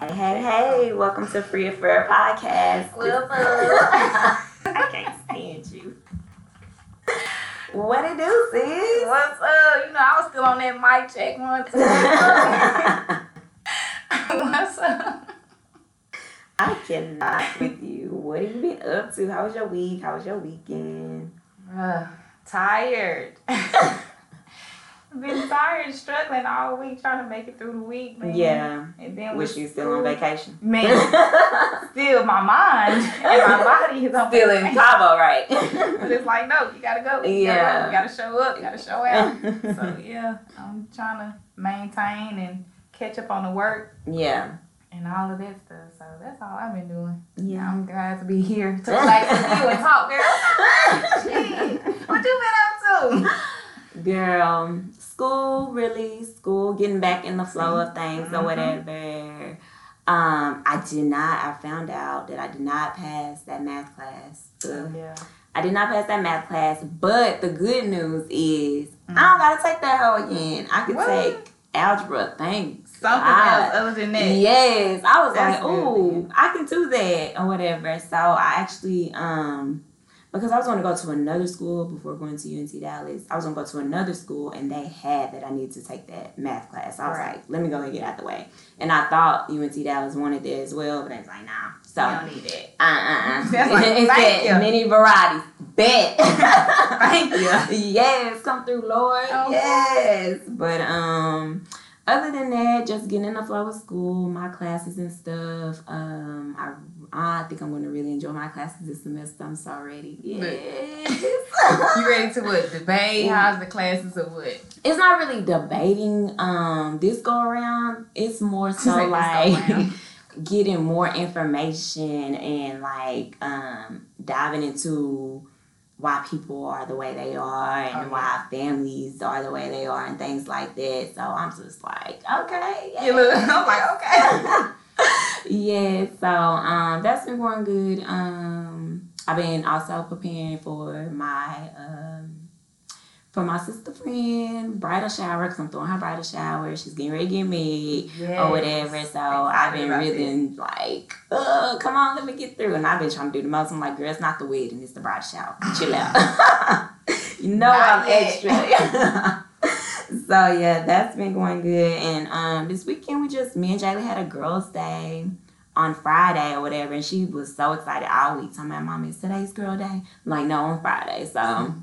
Hey, hey, hey, welcome to Free Affair Podcast. What's up? I can't stand you. What it do, sis? What's up? You know, I was still on that mic check one time. What's up? I cannot with you. What have you been up to? How was your week? How was your weekend? Bruh, tired. Been tired, struggling all week, trying to make it through the week, man. Yeah. And then Wish you still on vacation. Man, still my mind and my body is on Still in vacation. Cabo, right? But it's like, no, you gotta go. You Yeah. Gotta, go. You gotta show up. You gotta show out. so yeah, I'm trying to maintain and catch up on the work yeah. and all of that stuff. So that's all I've been doing. Yeah. I'm glad to be here to relax with you and talk, girl. Shit, what you been up to? Girl, school really, school getting back in the flow of things or Mhm. whatever. Um, I did not, I found out that I did not pass that math class. Ugh. Yeah. I did not pass that math class, but the good news is Mhm. I don't gotta take that hoe again. I can What? take algebra, thanks. Something God. else other than that. Yes, I was That's like, man. I can do that or whatever. So I actually, um, because I was going to go to another school before going to UNT Dallas, I was going to go to another school and they had that I needed to take that math class. I was Right. like, let me go and get out the way. And I thought UNT Dallas wanted that as well, but I was like, nah. So, You uh don't need that. uh uh. That's like, It's thank that you. many varieties. Bet. Thank you. Yes, come through, Lord. Okay. Yes. But um other than that, just getting in the flow of school, my classes and stuff. Um I I think I'm gonna really enjoy my classes this semester. I'm so ready. Yes. You ready to what? Debate? How's the classes or what? it's not really debating um this go around. It's more so like getting more information and like um diving into why people are the way they are and Oh, why families are the way they are and things like that. So I'm just like, okay. You look, I'm like, okay. yeah, so um that's been going good. Um I've been also preparing for my um for my sister friend bridal shower because I'm throwing her bridal shower. She's getting ready to get married or whatever. So I've been really like, uh, come on, let me get through. And I've been trying to do the most. I'm like, girl, it's not the wedding, it's the bridal shower. Chill out. you know Not I'm yet. extra. so yeah, that's been going good. And um, this weekend we just me and Jaylee had a girls' day on Friday or whatever, and she was so excited all week. Talking about, "Mommy, it's today's girl day." I'm like, no, on Friday. So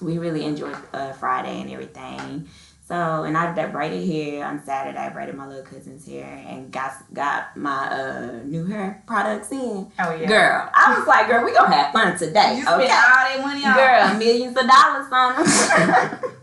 we really enjoyed uh, Friday and everything. So, and I that braided hair on Saturday. I braided my little cousin's hair and got got my uh, new hair products in. Oh yeah. Girl, I was like, girl, we gonna have fun today. You spent all that money on. Girl, millions of dollars on them.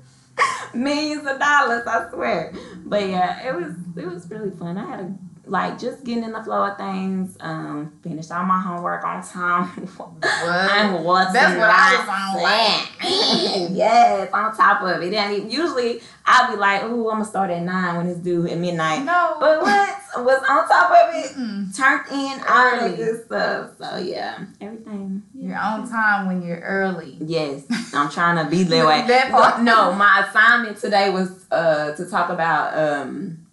millions of dollars, I swear. But yeah, it was it was really fun. I had a like just getting in the flow of things. Um, finished all my homework on time. What? I'm what's That's what I was on, like. yes, on top of it. And usually I'll be like, "Ooh, I'm gonna start at nine when it's due at midnight." No. But what was on top of it? Mm-mm. Turned in all Early. that good stuff. So yeah, everything. You're on time when you're early. Yes, I'm trying to be that way. That part. No, my assignment today was uh, to talk about um,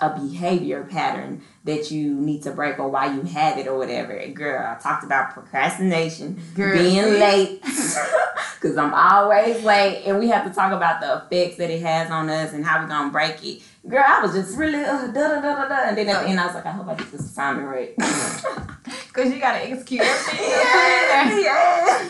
a behavior pattern that you need to break or why you have it or whatever. Girl, I talked about procrastination, Girl, being late, because I'm always late, and we have to talk about the effects that it has on us and how we're gonna break it. Girl, I was just really uh, da da da da da, and then at the end I was like, I hope I get this assignment right. Cause you gotta execute everything yeah,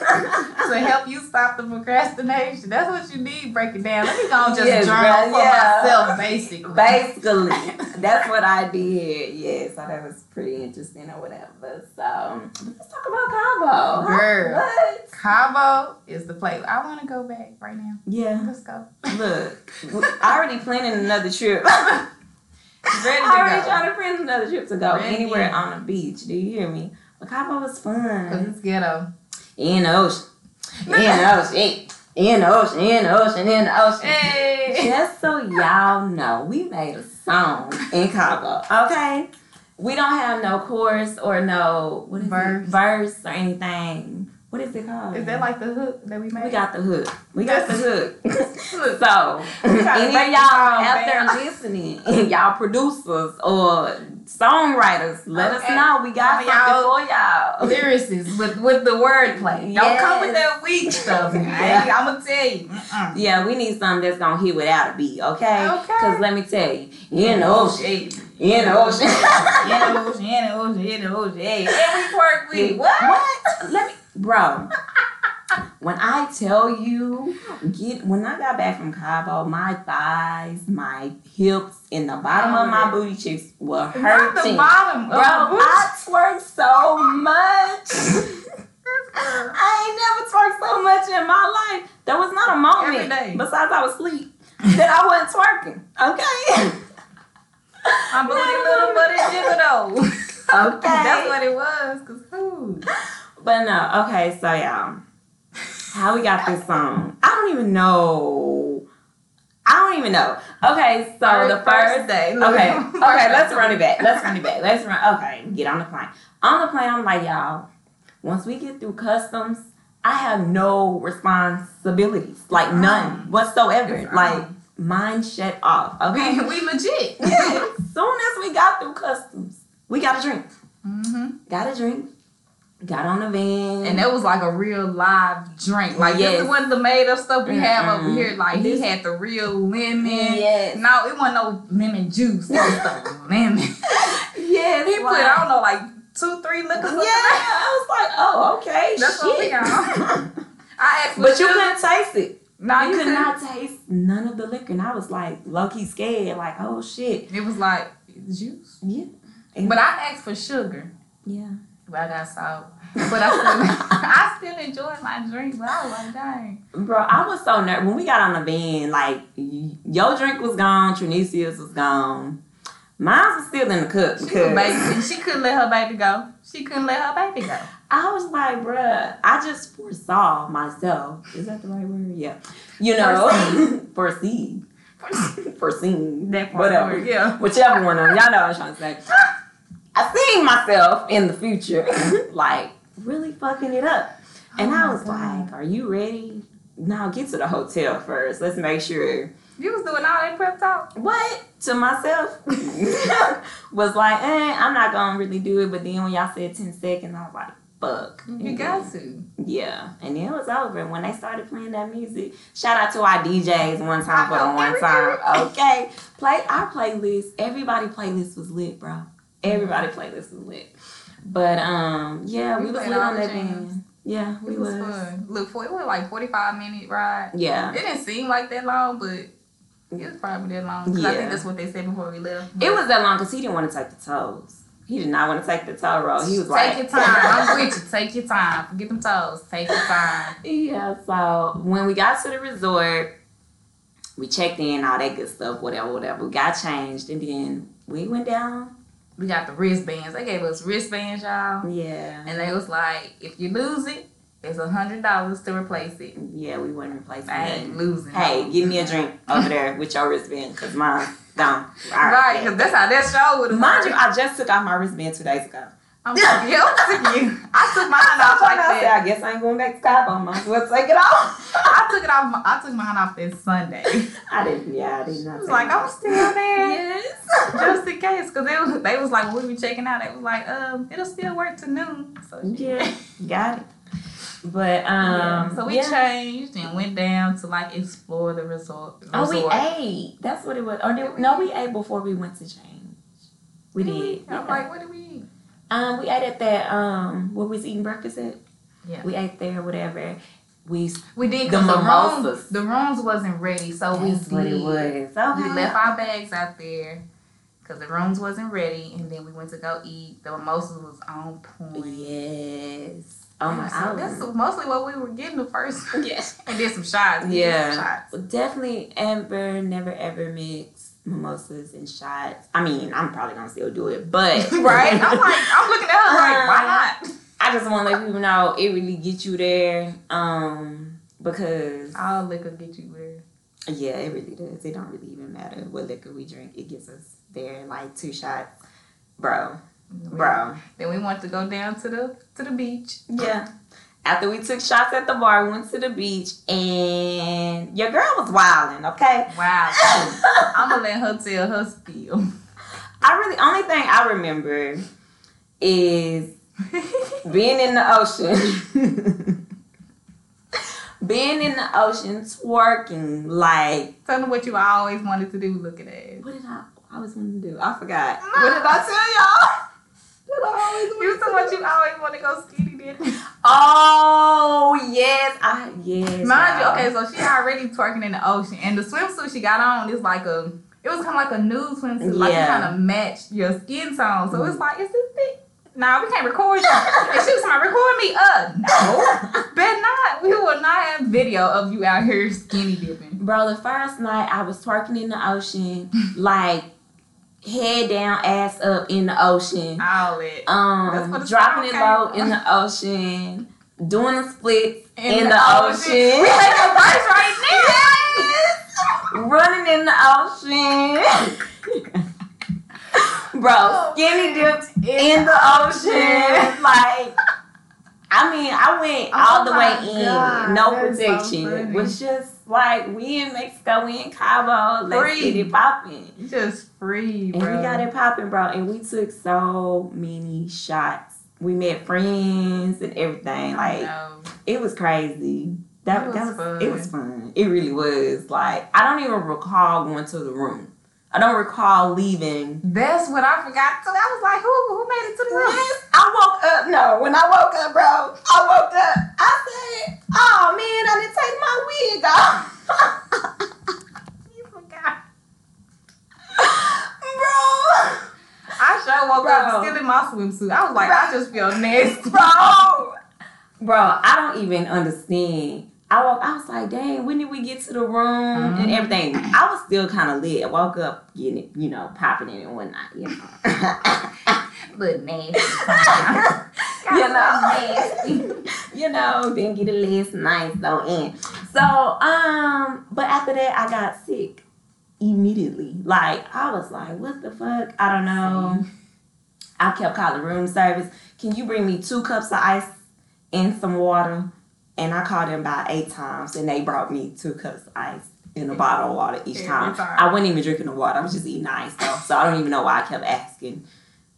to help you stop the procrastination. That's what you need. Break it down. Let me go just Yes, journal for yeah. myself, basically. Basically, that's what I did. Yeah, so that was pretty interesting or whatever. So let's talk about Cabo. Girl. What? Cabo is the place. I want to go back right now. Yeah. Let's go. Look, I already planning another trip. Ready I already to go. trying to plan another trip to go Ready. anywhere on the beach. Do you hear me? But Cabo was fun. Cause it's ghetto. In the ocean. In the ocean. In the ocean. In the ocean. In the ocean. Hey. Just so y'all know, we made a song in Cabo. Okay, we don't have no chorus or no what is Verse. verse or anything. What is it called? Is that like the hook that we made? we got the hook? We got the hook. So any of y'all out there listening, y'all producers or songwriters, let us know. We got something y'all- for y'all. Lyricists with with the wordplay. Don't come with that weak stuff. Yeah. I'm gonna tell you. Mm-mm. Yeah, we need something that's gonna hit without a beat, okay? Okay. Cause let me tell you, in the ocean, oh, shit. in the ocean. In the ocean, in the ocean, in the ocean. Hey, and we twerk with. What? What? Let me, bro. When I tell you, get when I got back from Cabo, my thighs, my hips, and the bottom of my booty cheeks were Not the hurting. bottom Bro, I twerk so much. I ain't never twerked so much in my life. There was not a moment, Every day. besides I was asleep, that I wasn't twerking. Okay. My booty little, but it jiggle though. Okay. That's what it was. Cause who? But no, okay, so y'all, how we got this song? I don't even know. I don't even know. Okay, so the first day. Okay, okay, let's run it back. Let's run it back. Let's run. Okay, get on the plane. On the plane, I'm like, y'all. Once we get through customs, I have no responsibilities, like none whatsoever. Like mind shut off. Okay. We, we legit. Yeah. Soon as we got through customs, we got a drink. Mm-hmm. Got a drink. Got on the van. And that was like a real live drink. Like Yes. this wasn't the made up stuff we have over here. Like he had the real lemon. Yes. No, it wasn't no lemon juice. It was the lemon. Yes. He put I don't know like two, three liquors. Yeah. I was like, oh, okay. That's what we shit. got. I asked but you couldn't taste it. No, you you could not taste none of the liquor, and I was like low key scared, like, oh shit. It was like juice. Yeah. But I asked for sugar. Yeah. I got salt. But I still, I still enjoyed my drink. But I was like, dang. Bro, I was so nervous when we got on the van. Like, your drink was gone, Trinicia's was gone. Mine was still in the cup She, baby. she couldn't let her baby go. She couldn't let her baby go. I was like, bruh, I just foresaw myself. Is that the right word? Yeah. You know, foresee. Foreseen. That part Whatever. Yeah. Whichever one of them. Y'all know what I'm trying to say. I seen myself in the future, like, really fucking it up. And Oh I was God. like, are you ready? Now get to the hotel first. Let's make sure. You was doing all that prep talk. What? To myself. was like, eh, I'm not gonna really do it. But then when y'all said 10 seconds, I was like, fuck. You And got then- to. Yeah. And then it was over. And when they started playing that music, shout out to our DJs one time for the one time. Okay. Play our playlist. Everybody playlist was lit, bro. Everybody playlist was lit. But um, yeah, we, We was lit on that van. Yeah, we It was was. fun. Look, for it was like forty five minute ride. Yeah. It didn't seem like that long, but it was probably that long. 'Cause I Yeah. think that's what they said before we left. It was that long because he didn't want to take the toes. He did not want to take the toe roll. He was Take like, "Take your time. I'm with you. Take your time. Forget them toes. Take your time. Yeah, so when we got to the resort, we checked in, all that good stuff, whatever, whatever. We got changed, and then we went down. We got the wristbands. They gave us wristbands, y'all. Yeah. And they was like, if you lose it, it's a hundred dollars to replace it. Yeah, we wouldn't replace I it. ain't losing. Hey, give me a drink over there with your wristband, because mine's gone. All Right, because that's how that show would have Mind you, I just took off my wristband two days ago. I'm you. I took mine I off like said, that. I guess I ain't going back to Cabo. Might as well take it off. I took it off. I took mine off this Sunday. I didn't, yeah, I did not I was like, I'm still there. Yes. Just in case, because they was, they was like, when we were checking out, It was like, um, it'll still work to noon. So, Yeah, got it. But Yeah. um, so we yeah. changed and went down to like explore the resort. Oh, we ate. That's what it was. Or did, no, we ate before we went to change. We did. I'm yeah. like, what did we eat? Um, we ate at that um, where we was eating breakfast at. Yeah. We ate there, whatever. We We did the, mimosas. rooms, the rooms wasn't ready, so we that's what it did. was. Okay. We left our bags out there because the rooms wasn't ready, and then we went to go eat. The mimosas was on point. Yes. Oh my god. that's mostly what we were getting the first, Yes. and then some shots. Yeah. some shots. Definitely ever, never ever mix mimosas and shots. I mean, I'm probably gonna still do it, but right? I'm like, I'm looking at her like, why not? I just want to let people know it really gets you there. Um, because All liquor get you there. yeah, it really does. It don't really even matter what liquor we drink. It gets us there. Like two shots, bro, bro. Then we want to go down to the to the beach. Yeah. After we took shots at the bar, we went to the beach, and your girl was wilding. Okay. Wow. I'm gonna let her tell her spiel. I really only thing I remember is being in the ocean. being in the ocean twerking like Tell me what you always wanted to do looking at. what did I I was wanting to do? I forgot. What did I tell y'all? What I always You to what you always want to go skinny dipping. Oh yes, I yes. Mind you, okay, so she already twerking in the ocean, and the swimsuit she got on is like a. It was kind of like a nude swimsuit, like it kind of matched your skin tone. So it's like, is this thing? Nah, we can't record you. and she was like, record me. Uh, no, bet not. We will not have video of you out here skinny dipping. Bro, the first night I was twerking in the ocean, like head down, ass up in the ocean. All it. Um, dropping it low in the ocean, doing the splits in, In the, the ocean. ocean. We make a verse right now. Yes! Running in the ocean. Bro, Oh, skinny dipped in the ocean. Like, I mean, I went Oh all the way in, no that's protection. funny. it was just like we in Mexico, we in Cabo, let's get it popping. Just free, bro. And we got it popping, bro. And we took so many shots. We met friends and everything. Like No. it was crazy. That, It that was was it was fun. fun. It really was. Like I don't even recall going to the room. I don't recall leaving. That's what I forgot too. I was like, who who made it to the room? Yes, I woke up. No, when I woke up, bro, I woke up. I said, "Oh man, I didn't take my wig off." You forgot. bro. I sure woke Bro. up still in my swimsuit. I was like, I just feel nasty. bro. Bro, I don't even understand. I woke, I was like, dang, when did we get to the room and Mhm. everything? I was still kind of lit. I woke up getting it, you know, popping in and whatnot. You know, Little nasty. you know, nasty. you know, didn't get it last night, so in. So, um, but after that, I got sick immediately. Like, I was like, what the fuck? I don't know. I kept calling room service. Can you bring me two cups of ice and some water? And I called them about eight times, and they brought me two cups of ice and a bottle of water each time. I wasn't even drinking the water. I was just eating ice, though. So I don't even know why I kept asking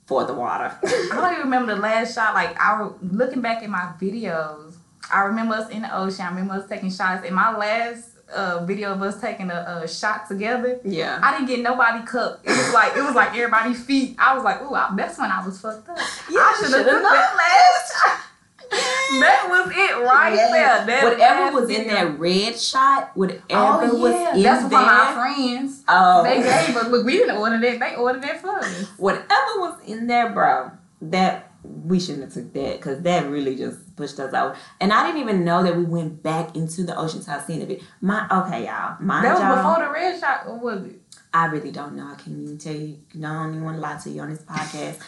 for the water. I don't even remember the last shot. Like I was looking back at my videos, I remember us in the ocean. I remember us taking shots. In my last uh, video of us taking a, a shot together, yeah. I didn't get nobody cup. It was like it was like everybody's feet. I was like, ooh, I, that's when I was fucked up. Yeah, I should have took that last shot. That was it right Yes. there. That Whatever was in that red shot, whatever Oh was yeah, in that's there, from my friends. oh, They gave us. Look, we didn't order that. They ordered that for us. whatever was in there, bro, that we shouldn't have took that because that really just pushed us out. And I didn't even know that we went back into the ocean till scene of it. My okay, y'all. Mind That was y'all, before the red shot, or was it? I really don't know. I can't even tell you. No, I don't even want to lie to you on this podcast.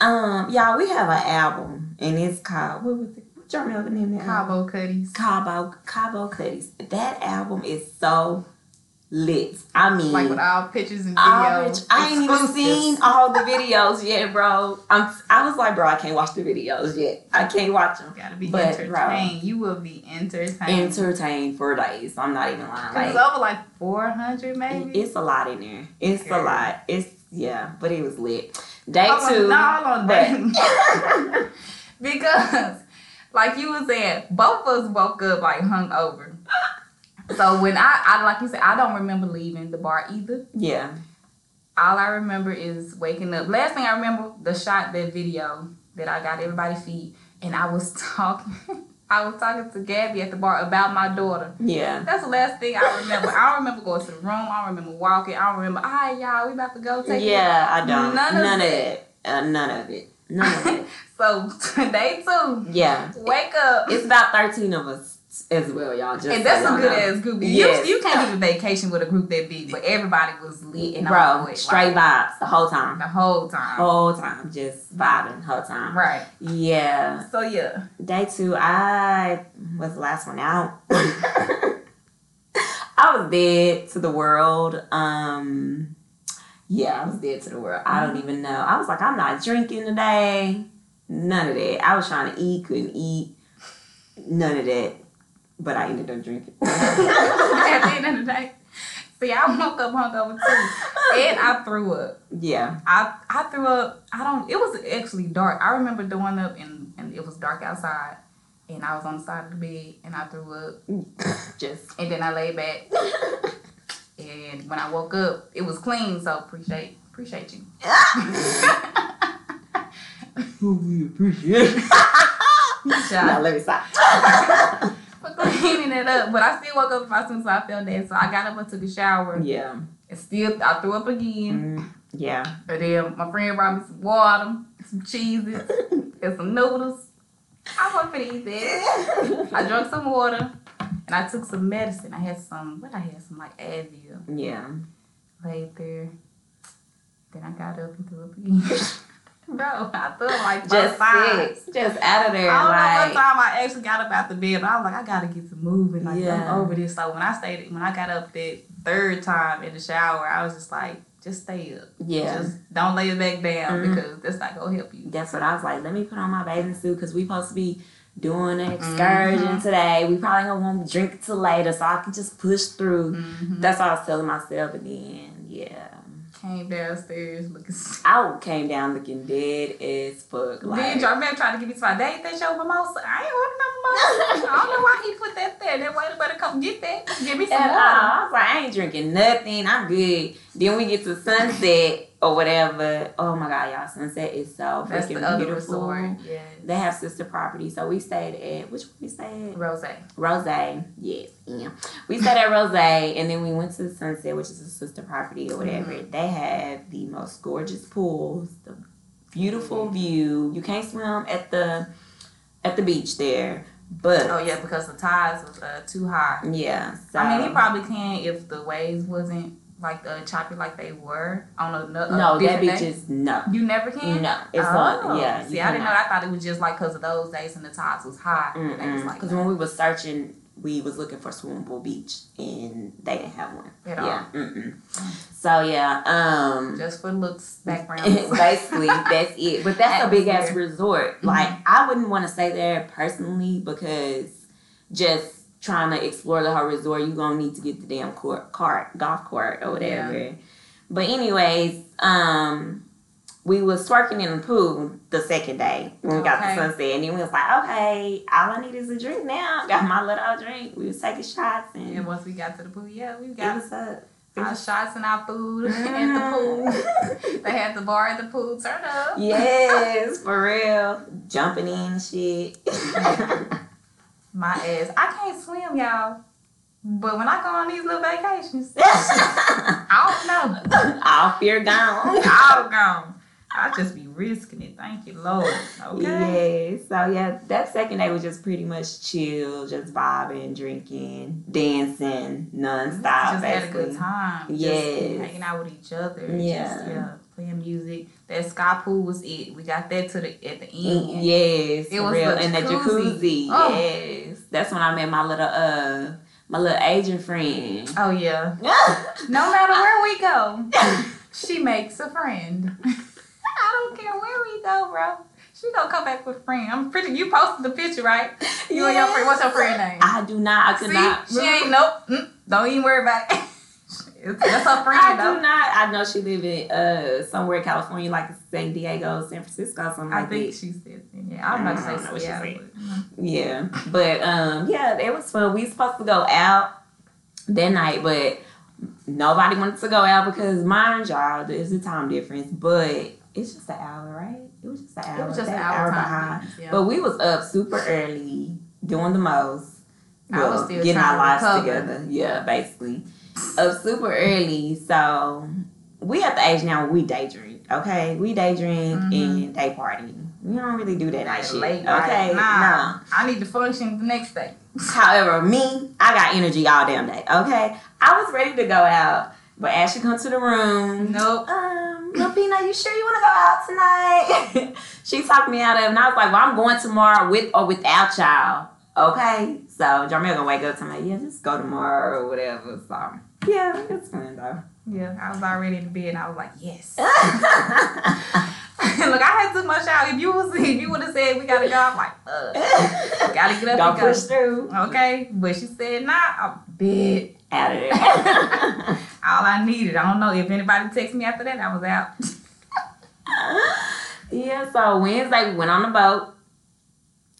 Um, y'all, we have an album and it's called what was it? What y'all remember the name of that? Cabo Cuties. Cabo Cabo Cuddies. That album is so lit. I mean, Like with all pictures and videos. I ain't even seen all the videos yet, bro. I'm, I was like, bro, I can't watch the videos yet. I can't watch them. Gotta be But, entertained. You will be entertained. Entertained for days. I'm not even lying. it's over like 400 maybe. it's a lot in there. It's a lot. It's yeah, but it was lit. Day on, two. No, on. babe. because, like you was saying, both of us woke up like hungover. So when I, I, like you said, I don't remember leaving the bar either. yeah. All I remember is waking up. Last thing I remember, the shot, that video that I got everybody feed, and I was talking. I was talking to Gabby at the bar about my daughter. Yeah. That's the last thing I remember. I don't remember going to the room. I don't remember walking. I don't remember. All right, y'all, we about to go take. Yeah, I don't. None None, of of it. Uh, none of it. None of it. So day two, Yeah. wake up. It's about 13 of us as well, y'all. Just and that's y'all a good know. ass group. Yes. You, you can't a vacation with a group that big, but everybody was lit and Bro, straight like, vibes the whole time. the whole time. Whole time. Just vibing whole time. Right. Yeah. So yeah, Day two, I was the last one out. I was dead to the world. Um yeah, I was dead to the world. I don't even know. I was like, I'm not drinking today. None of that. I was trying to eat, couldn't eat. None of that. But I ended up drinking. at the end of the day. See, I woke up hungover too, and I threw up. Yeah. I I threw up. I don't. It was actually dark. I remember throwing up, and and it was dark outside, and I was on the side of the bed, and I threw up, Just and then I lay back, and when I woke up, it was clean. So appreciate appreciate you. we appreciate. Good no, let me stop. Cleaning it up. But I still woke up as soon as I felt that. So I got up and took a shower. yeah. And still, I threw up again. Mm, yeah. And then my friend brought me some water, some cheeses, and some noodles. I wasn't finna eat that. I drank some water. And I took some medicine. I had some, what I had? Some like Advil. Yeah. Laid there. Then I got up and threw up again. Bro, I threw like Just times. sick. Just out of there. I don't know what time I actually got up out the bed, but I was like, I gotta get to moving. Like Yeah. I'm over this. So when I stayed, when I got up that third time in the shower, I was just like, just stay up. yeah. Just don't lay it back down Mhm. because that's not gonna help you. That's what I was like. Let me put on my bathing suit because we supposed to be doing an excursion Mhm. today. We probably gonna want to drink till later, so I can just push through. Mhm. That's what I was telling myself, and then yeah, Came downstairs looking. I came down looking dead as fuck. Then your Jarman tried to give me some. They ate that show mimosa. I ain't ordered no mimosa. I don't know why he put that there. That waiter better come get that. Give me some and, uh, water. I was like, I ain't drinking nothing. I'm good. Then we get to sunset or whatever. Oh my god, y'all! Sunset is so That's the freaking other beautiful. resort. Yeah. They have sister property, so we stayed at which one we stayed at? Rose. Rose, yes, yeah. We stayed at Rose, and then we went to Sunset, which is a sister property or whatever. Mm-hmm. They have the most gorgeous pools, the beautiful view. You can't swim at the at the beach there, but Oh yeah, because the tides was uh, too high. yeah. So I mean, he probably can if the waves wasn't like uh, choppy like they were on a, no, that beach day. is no, You never can. no. It's oh. not. Yeah, See, I didn't know. I thought it was just like because of those days and the tides was high. was like, Because when we was searching, we was looking for swimming pool beach, and they didn't have one. At yeah. So yeah. Um. just for looks, background. Basically, that's it. But that's a big ass resort. Like, I wouldn't want to stay there personally because just trying to explore the whole resort, you're gonna need to get the damn court, cart, golf court or whatever. But anyways, um, we was twerking in the pool the second day when we got Okay. the sunset, and then we was like, okay, all I need is a drink now. Got my little drink. We was taking shots, and And once we got to the pool, yeah, we got was up. our shots and our food at the pool. They had the bar at the pool. Turn up. yes, for real. Jumping in shit. My ass. I can't swim, y'all. But when I go on these little vacations, I don't know. All fear gone. All gone. I just be risking it. Thank you, Lord. Okay. Yeah. So yeah, that second day was just pretty much chill, just vibing, drinking, dancing, nonstop. just had a good basically. time. Yes. hanging out with each other. Yeah. Just, yeah. Playing music. That sky pool was it. We got that to the at the Mm, end. Yes, It was real. the and the jacuzzi. Oh. Yes, that's when I met my little uh my little Asian friend. Oh yeah. No matter where we go, she makes a friend. I don't care where we go, bro. She gonna come back with a friend. I'm pretty. You posted the picture, right? You and your friend. What's your friend name? I do not. I could See, not. she ain't nope. Mm, don't even worry about it. It's- That's her friend I though. do not. I know she live in uh somewhere in California, like San Diego, San Francisco, something I like think that. she said, yeah. I'm about I don't know say what she Seattle. said. Yeah, but um, yeah, it was fun. We supposed to go out that night, but nobody wanted to go out because mind y'all, there's a time difference. But it's just an hour, right? It was just an hour. It was just an that hour time. behind. Yeah. But we was up super early doing the most. I was still getting our lives recover. together. Yeah, basically. Up super early. So we at the age now we day drink. Okay, we day drink Mhm. and day party. We don't really do that Like shit. late night. okay, Nah. nah. I need to function the next day. However, me, I got energy all damn day. Okay, I was ready to go out, but Ashley come to the room. Nope. Um, Lupina, you sure you want to go out tonight? she talked me out of it, and I was like, well, I'm going tomorrow with or without y'all. Okay, so Jarmel gonna wake up to me, yeah, just go tomorrow or whatever. So yeah, it's fun though. Yeah, I was already in bed and I was like, yes. Look, I had too much out. If you was if you would have said we gotta go, I'm like, uh, gotta get up Go and go. push through. Okay, but she said, nah, I'm bed. Out of there. all I needed. I don't know if anybody texted me after that. I was out. yeah, so Wednesday we went on the boat.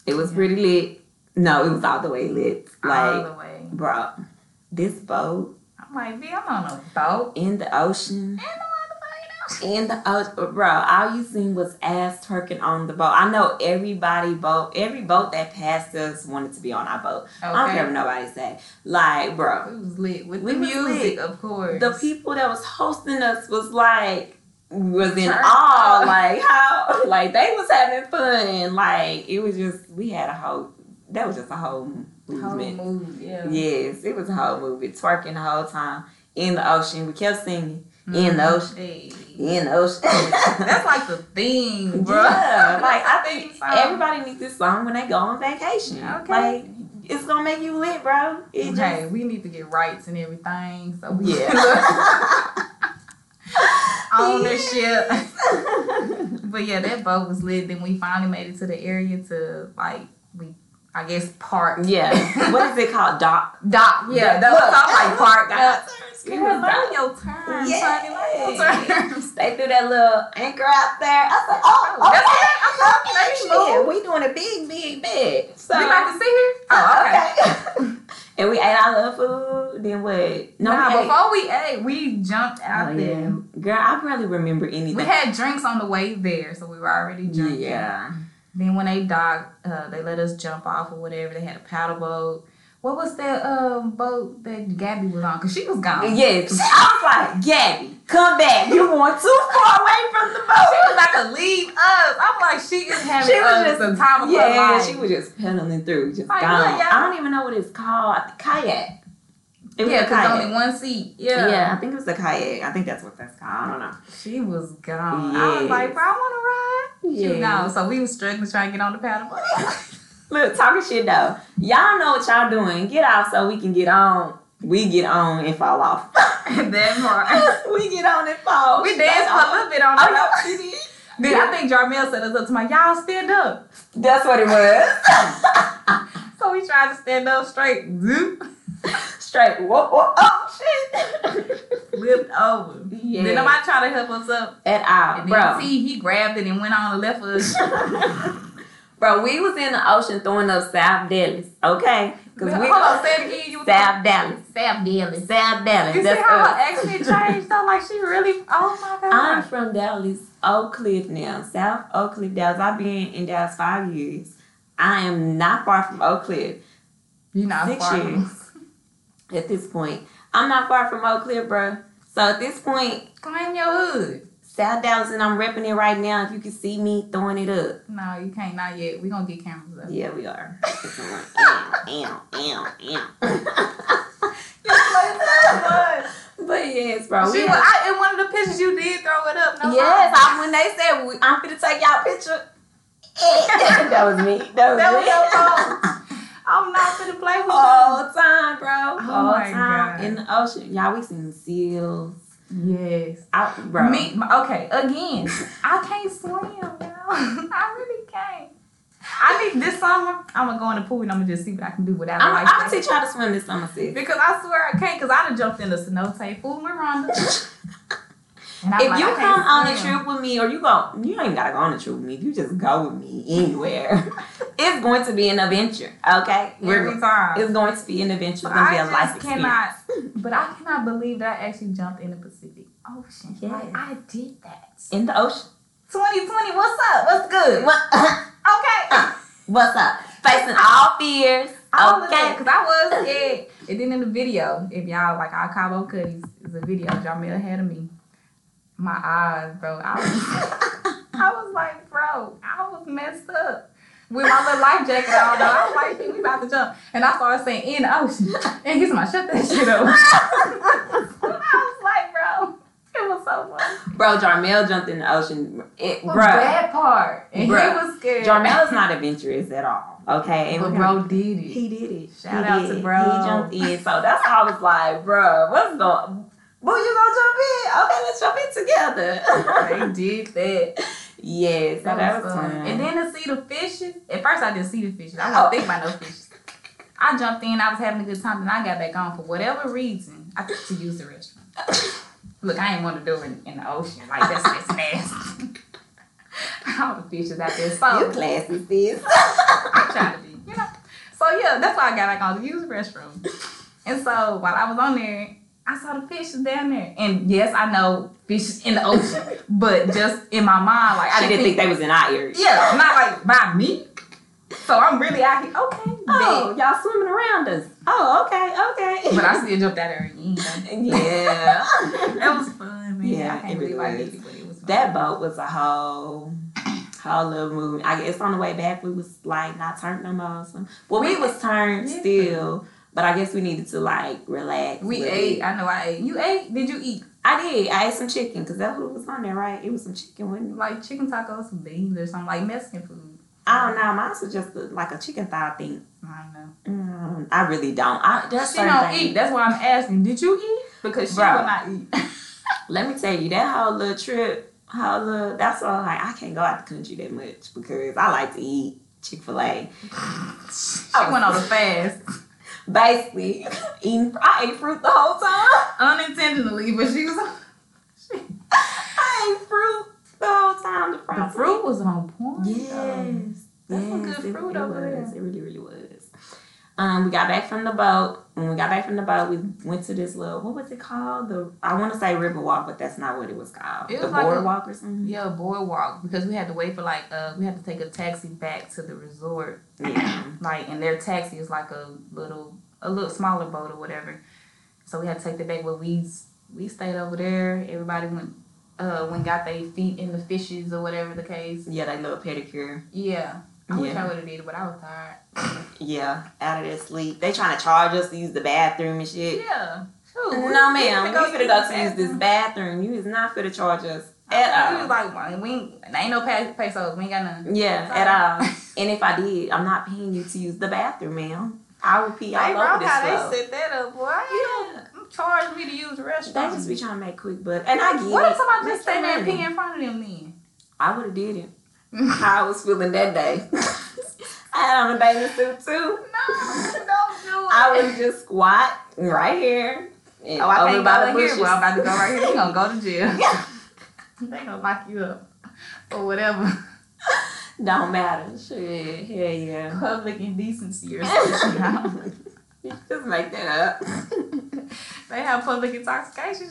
It was pretty lit. No, it was all the way lit. all Like, the way. bro, this boat I'm like, B, I'm on a boat. in the ocean. And the In the ocean, bro, all you seen was ass twerking on the boat. I know everybody boat, every boat that passed us wanted to be on our boat. Okay. I don't care what nobody say. Like, bro, It was lit with We the music, lit. of course. the people that was hosting us was like was in awe up. like how like they was having fun like it was just we had a whole that was just a whole whole movement move, yeah. yes it was a whole movie twerking the whole time in the ocean we kept singing in the mm-hmm. ocean Hey. in the ocean That's like the theme, bro. yeah like i think everybody needs this song when they go on vacation Okay. like it's gonna make you lit bro it just Okay, we need to get rights and everything. So we yeah ownership. But yeah, that boat was lit. Then we finally made it to the area to like we I guess park. Yeah. What is it called? Dock. Dock. Yeah, that was all like park. Got Girl, learn your terms, Yay. honey. Learn your terms. They threw that little anchor out there. I said, oh, oh, That's okay. it. I love that. Shit, we doing a big, big, big. So, We about to see here? Oh, okay. and we ate our little food. Then what? No, nah, we ate. before we ate, we jumped out Oh, there. yeah. Girl, I barely remember anything. We had drinks on the way there, so we were already drinking. yeah. Then when they docked, uh, they let us jump off or whatever. They had a paddle boat. What was that um, boat that Gabby was on? Cause she was gone. Yes. I was like, Gabby, come back. You going too far away from the boat. She was about to leave us. I'm like, she is having She was just- the time of her Yeah, life. she was just pedaling through, just Like, gone. look. I don't even know what it's called. Kayak. It was yeah, because only one seat. yeah. Yeah. I think it was a kayak. I think that's what that's called. I don't know. She was gone. I was like, bro, I want to ride. Yeah. gone. So we was struggling trying to get on the paddleboard. Look, talking shit though. Y'all know what y'all doing. Get off so we can get on. We get on and fall off. that part. we get on and fall. We danced a little bit on the Oh, it. no, she did. I think Jarmel set us up to my y'all stand up. That's what it was. So we tried to stand up straight. Zoop. Straight. Whoa, whoa, oh shit. Flipped over. Yeah. Then nobody tried to help us up. At all, And then bro. see, he grabbed it and went on and left us. bro, we was in the ocean throwing up South Dallas, okay? Because we Hold on, say it again. You South Dallas. South Dallas. South Dallas. You see how her accent changed though? Like she really, oh my god. I'm from Dallas, Oak Cliff now. South Oak Cliff, Dallas. I've been in Dallas five years. I am not far from Oak Cliff You're not six far years. from at this point. I'm not far from Oak Cliff, bro. So at this point, Claim your hood. South Dallas, and I'm repping it right now. If you can see me throwing it up. No, you can't. Not yet. We gonna get cameras up. Yeah, we are. It's all right. Ew, ew, ew, ew. But yes, bro. She was, I, in one of the pictures you did throw it up. No yes. I, when they said I'm finna take y'all picture. that was me. That was That me. was your phone. I'm not gonna play with Whole time, bro. Oh my time God. in the ocean. Y'all, we seen seals. you. Yes. Out, bro. Me, okay, again, I can't swim, y'all. I really can't. I think this summer. I'm gonna go in the pool and I'm gonna just see what I can do without I'm, life I'm gonna teach y'all to swim this summer, sis. Because I swear I can't, because I done jumped in the cenote, fool me, Rhonda. And I'm If like, you come on a trip with me, or you go, you even gotta go on a trip with me. If you just go with me anywhere, it's going to be an adventure. Okay, We're- every time. it's going to be an adventure. It's gonna be I a life just experience. cannot, but I cannot believe that I actually jumped in the Pacific Ocean. Yes. Like, I did that. In the ocean. 2020, what's up? What's good? What- Okay. Uh, what's up? Facing all fears. All Okay. because I was scared. And then in the video, if y'all like our Cabo Cuddies, is a video Jamil had of me. My eyes, bro. I was, I was like, bro, I was messed up. With my little life jacket on, though. I was like, "Shit, we about to jump. And I started saying, in the ocean. And he's like, shut that shit up. I was like, bro, it was so funny. Bro, Jarmel jumped in the ocean. It, bro, bad part. And Bruh. he was scared. Jarmel is not adventurous at all. Okay, and But bro did it. He did it. Shout He out did. to bro. He jumped in. So that's how I was like, bro, what's going Boo, you gonna jump in? Okay, let's jump in together. they did that. yes, so that was fun. And then to see the fishes. At first, I didn't see the fishes. I wasn't thinking about no fishes. I jumped in. I was having a good time. Then I got back on for whatever reason. I think to use the restroom. Look, I ain't want to do it in, in the ocean. Like that's that's nasty. All the fishes out there. So You classy, sis. I try to be, you know. So yeah, that's why I got back on to use the restroom. And so while I was on there, I saw the fish down there. And yes, I know fish in the ocean, but just in my mind, like I didn't think they was in our area. Yeah, not like by me. So I'm really out here. Okay, Oh, bet. y'all swimming around us. Oh, okay, okay. But I still jumped out there again. yeah. that was fun, man. Yeah, I can't believe I did it, but it was fun. that boat was a whole whole little movie. I guess on the way back we was like not turned no more. So. Well, we was turned Yeah. still, but I guess we needed to like relax. we ate. bit. I know I ate. You ate? Did you eat I did. I ate some chicken because that's what was on there, right? It was some chicken, wasn't it? like chicken tacos, some beans, or something like Mexican food? I don't know. Mine was just a, like a chicken thigh thing. I don't know. Mm, I really don't. I She don't things- eat. That's why I'm asking. Did you eat? Because she Bro. will not eat. Let me tell you that whole little trip, whole little that's why like I can't go out the country that much because I like to eat Chick Fil A. she went on the fast Basically, eating I ate fruit the whole time. unintentionally, but she was. She, I ate fruit the whole time. The, The fruit was on point. Yes. though. That's some yes, good it fruit over there. It really, really was. Um, we got back from the boat. When we got back from the boat, we went to this little what was it called? The I want to say river walk, but that's not what it was called. It was the like a- boardwalk or something. Yeah, boardwalk because we had to wait for like uh we had to take a taxi back to the resort. Yeah. Like and their taxi is like a little a little smaller boat or whatever. So we had to take that back but we we stayed over there. Everybody went uh when got their feet in the fishes or whatever the case. Yeah, that little pedicure. Yeah. I wish I Yeah. would have did it, but I was tired. Yeah, out of their sleep. They trying to charge us to use the bathroom and shit. Yeah. Shoot, No, ma'am. We finna go to use this bathroom. You is not finna charge us at was all. like, well, we ain't, ain't no pe- pesos. We ain't got none. Yeah, at all. And if I did, I'm not paying you to use the bathroom, ma'am. I will pee all Hey, bro, over this how floor. they set that up, boy. Yeah. don't charge me to use the restroom. They just be trying to make quick buck, and I get What if somebody just your there and pee in front of them then? I would have did it. How I was feeling that day. I had on a bathing suit too. No, don't do it. I would just squat right here. And Oh, I can't go in here. bushes. Well, I'm about to go right here. You're gonna go to jail. they gonna lock you up or whatever. Don't matter. Shit. Hell yeah. Public indecency or something. Just make that up. they have public intoxication.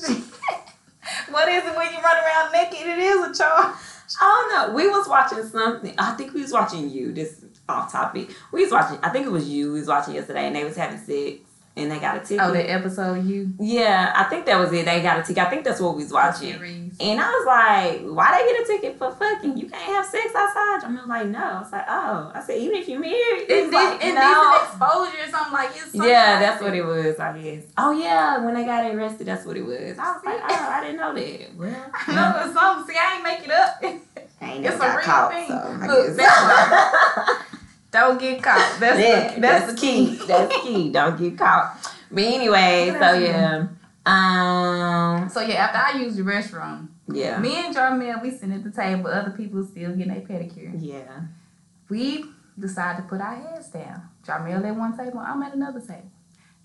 what is it when you run around naked? It is a charge. I don't know. We was watching something. I think we was watching you. This off topic. We was watching. I think it was you. We was watching yesterday, and they was having sex, and they got a ticket. Oh, the episode you yeah, I think that was it. They got a ticket. I think that's what we was watching. And I was like, why they get a ticket for fucking? You can't have sex outside. I was like, no. I was like, oh. I said, even if you're married. It's like, indecent no. exposure or something like it's something Yeah, that's what it was, I guess. Oh, yeah, when they got arrested, that's what it was. I was like, oh, I didn't know that. Well, No, it's something. See, I ain't make it up. I ain't It's never a got real caught, thing. so I Look, guess. Don't get caught. That's yeah, the, that's, that's, the key. That's key. Don't get caught. But anyway, so yeah. Um, So yeah, after I used the restroom, yeah. me and Jarmel, we sitting at the table. Other people still getting their pedicure. Yeah. We decide to put our heads down. Jarmel at one table, I'm at another table.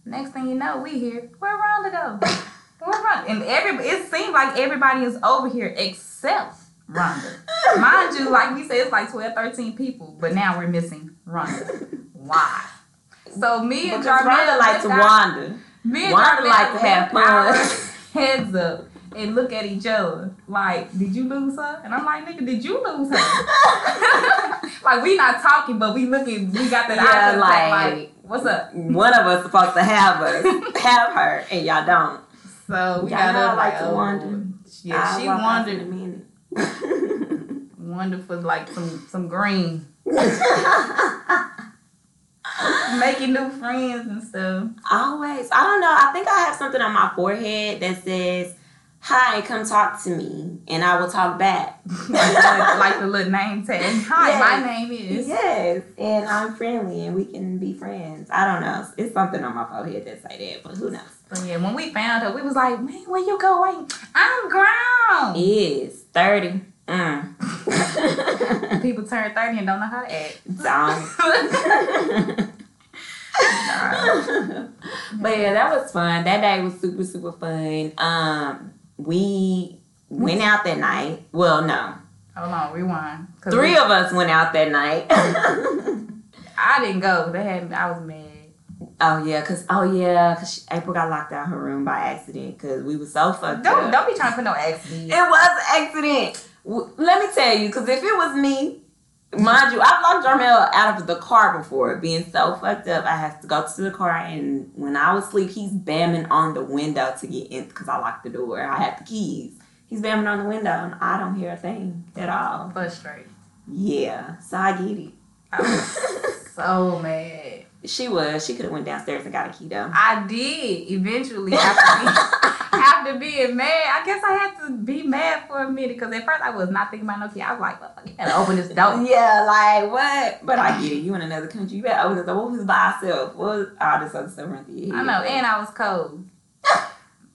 Next thing you know, we here. Where Rhonda go? Where Rhonda? And every it seemed like everybody is over here except Rhonda. Mind you, like we said, it's like 12, 13 people, but now we're missing Why? So me and Because Jarmel like to wander. Me and Wanda Jarmel like to have fun. Heads up and look at each other like, did you lose her? And I'm like, nigga, did you lose her? like we not talking, but we looking. We got that eye Yeah, contact, like- what's up? One of us supposed to have us, have her, and y'all don't. So we Y'all got up like like, to oh, wander. Yeah, I'll she walk out in a wandered, minute. wandered for like some some green, making new friends and stuff. Always. I don't know. I think I have something on my forehead that says, Hi, come talk to me, and I will talk back. like, the, little name tag. Hi, Yes. my name is. Yes, and I'm friendly, and we can be friends. I don't know. It's something on my forehead that say that, but who knows? So yeah, when we found her, we was like, man, where you going? I'm grown. Is 30. Mm. People turn 30 and don't know how to act. Don't. But yeah, that was fun. That day was super, super fun. Um, we went out that night. Well, no. Hold on, rewind. Three we- of us went out that night. I didn't go. They had. I was mad. oh yeah, cause oh yeah, cause she, April got locked out her room by accident because we were so fucked Don't up. don't be trying to put no accident. It was an accident. Let me tell you, because if it was me, mind you, I've locked Jarmel out of the car before, being so fucked up. I have to go to the car, and when I was asleep, he's bamming on the window to get in because I locked the door. I had the keys. He's bamming on the window, and I don't hear a thing at all. But straight. Yeah, so I get it. I was so mad. She was. She could have went downstairs and got a key though. I did eventually after being, after being mad. I guess I had to be mad for a minute because at first I was not thinking about no key. I was like, well, you gotta open this door. Yeah, like what? But I get it. You in another country. You better open the door. What was by herself? What was all this other stuff running through your I know, and I was cold.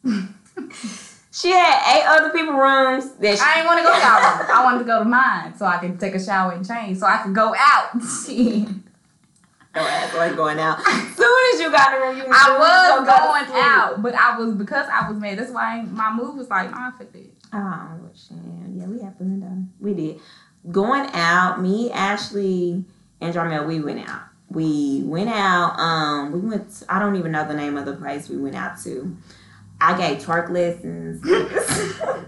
She had eight other people rooms that she, I didn't want to go to y'all room. I wanted to go to mine so I could take a shower and change so I could go out. Shit. Your ass was going out. Soon as you got in the room, you knew I was gonna go to going out, but I was because I was mad. That's why my move was like, nah, fuck it. Oh shit! Yeah, we had fun though. We did. Going out, me, Ashley, and Jarmel, we went out. We went out. Um, we went. To, I don't even know the name of the place we went out to. I gave twerk lessons.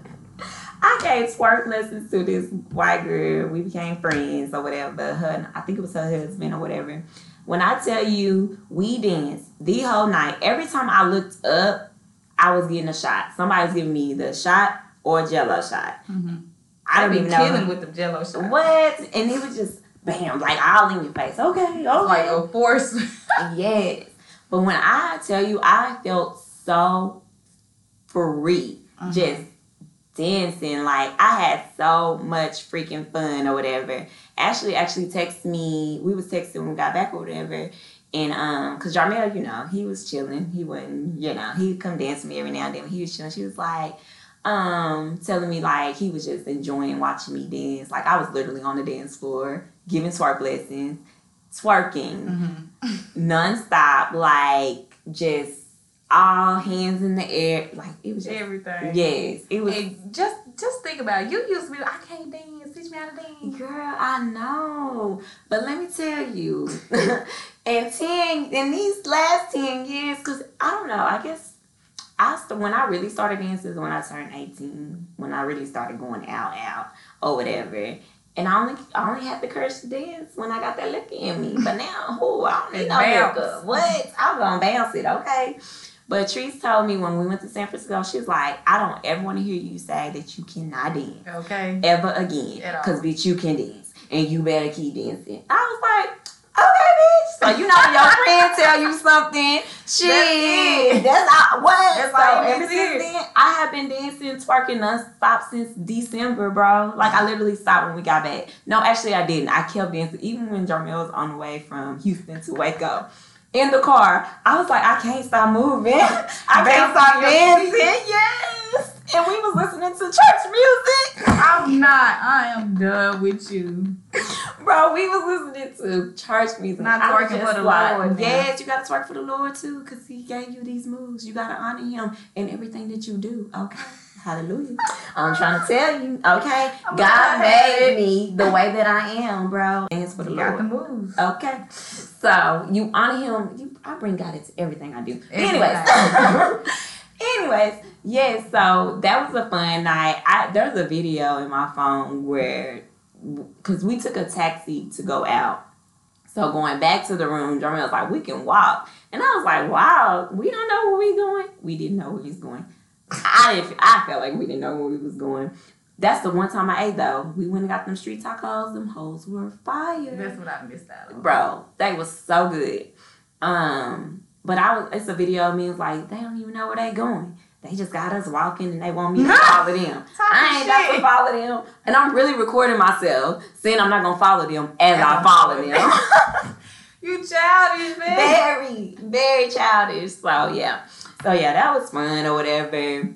I gave twerk lessons to this white girl. We became friends or whatever. Her, I think it was her husband or whatever. When I tell you, we danced the whole night. Every time I looked up, I was getting a shot. Somebody was giving me the shot or a Jello shot. Mm-hmm. I don't be even know. killing with the Jello shot. What? And it was just bam, like all in your face. Okay, okay. Like a force. yes. But when I tell you, I felt so free, Mhm. just dancing. Like I had so much freaking fun or whatever. Ashley actually texted me. We was texting when we got back or whatever. And um, cause Jarmel, you know, he was chilling. He wouldn't, you know, he'd come dance with me every now and then. When he was chilling. She was like, um, telling me like he was just enjoying watching me dance. Like I was literally on the dance floor giving twerk lessons, twerking Mm-hmm. nonstop, like just all hands in the air. Like it was just Everything. yes, it was. Hey, just just think about it. You used to be like, I can't dance. Teach me how to dance. Girl, I know, but let me tell you, in ten, in these last ten years, cause I don't know, I guess I st- when I really started dancing is when I turned eighteen, when I really started going out, out or whatever. And I only, I only had the courage to dance when I got that liquor in me. But now, who I don't need no bounce. liquor. What? I'm gonna bounce it, okay? But Treese told me when we went to San Francisco, she was like, I don't ever want to hear you say that you cannot dance Okay. ever again. Because, bitch, you can dance. And you better keep dancing. I was like, okay, bitch. So, you know, when your friend tell you something, shit. it. That's, all, what? That's so, ever need to hear. since then, I have been dancing, twerking nonstop since December, bro. Like, I literally stopped when we got back. No, actually, I didn't. I kept dancing. Even when Jarmel was on the way from Houston to Waco. In the car, I was like, I can't stop moving. I can't stop dancing. Yes. And we was listening to church music. I'm not. I am done with you. Bro, we was listening to church music. Not twerking for the Lord, man. Yes, you gotta twerk for the Lord too, because he gave you these moves. You gotta honor him in everything that you do. Okay. Hallelujah. I'm trying to tell you, okay? I'm God made me the way that I am, bro. Dance for the You got the Lord. moves. Okay. So you honor him. You I bring God into everything I do. Anyways. Anyways, yes, so that was a fun night. I there's a video in my phone where because we took a taxi to go out. So going back to the room, Jermaine was like, we can walk. And I was like, wow, we don't know where we going. We didn't know where he's going. I didn't I felt like we didn't know where we was going. That's the one time I ate though. We went and got them street tacos. Them hoes were fire That's what I missed out on. bro, they was so good. Um, but I was it's a video of me was like, they don't even know where they going. They just got us walking and they want me to follow them. I ain't got to follow them. And I'm really recording myself, saying I'm not gonna follow them as I follow them. You childish, man. very, very childish. So yeah. So yeah, that was fun or whatever.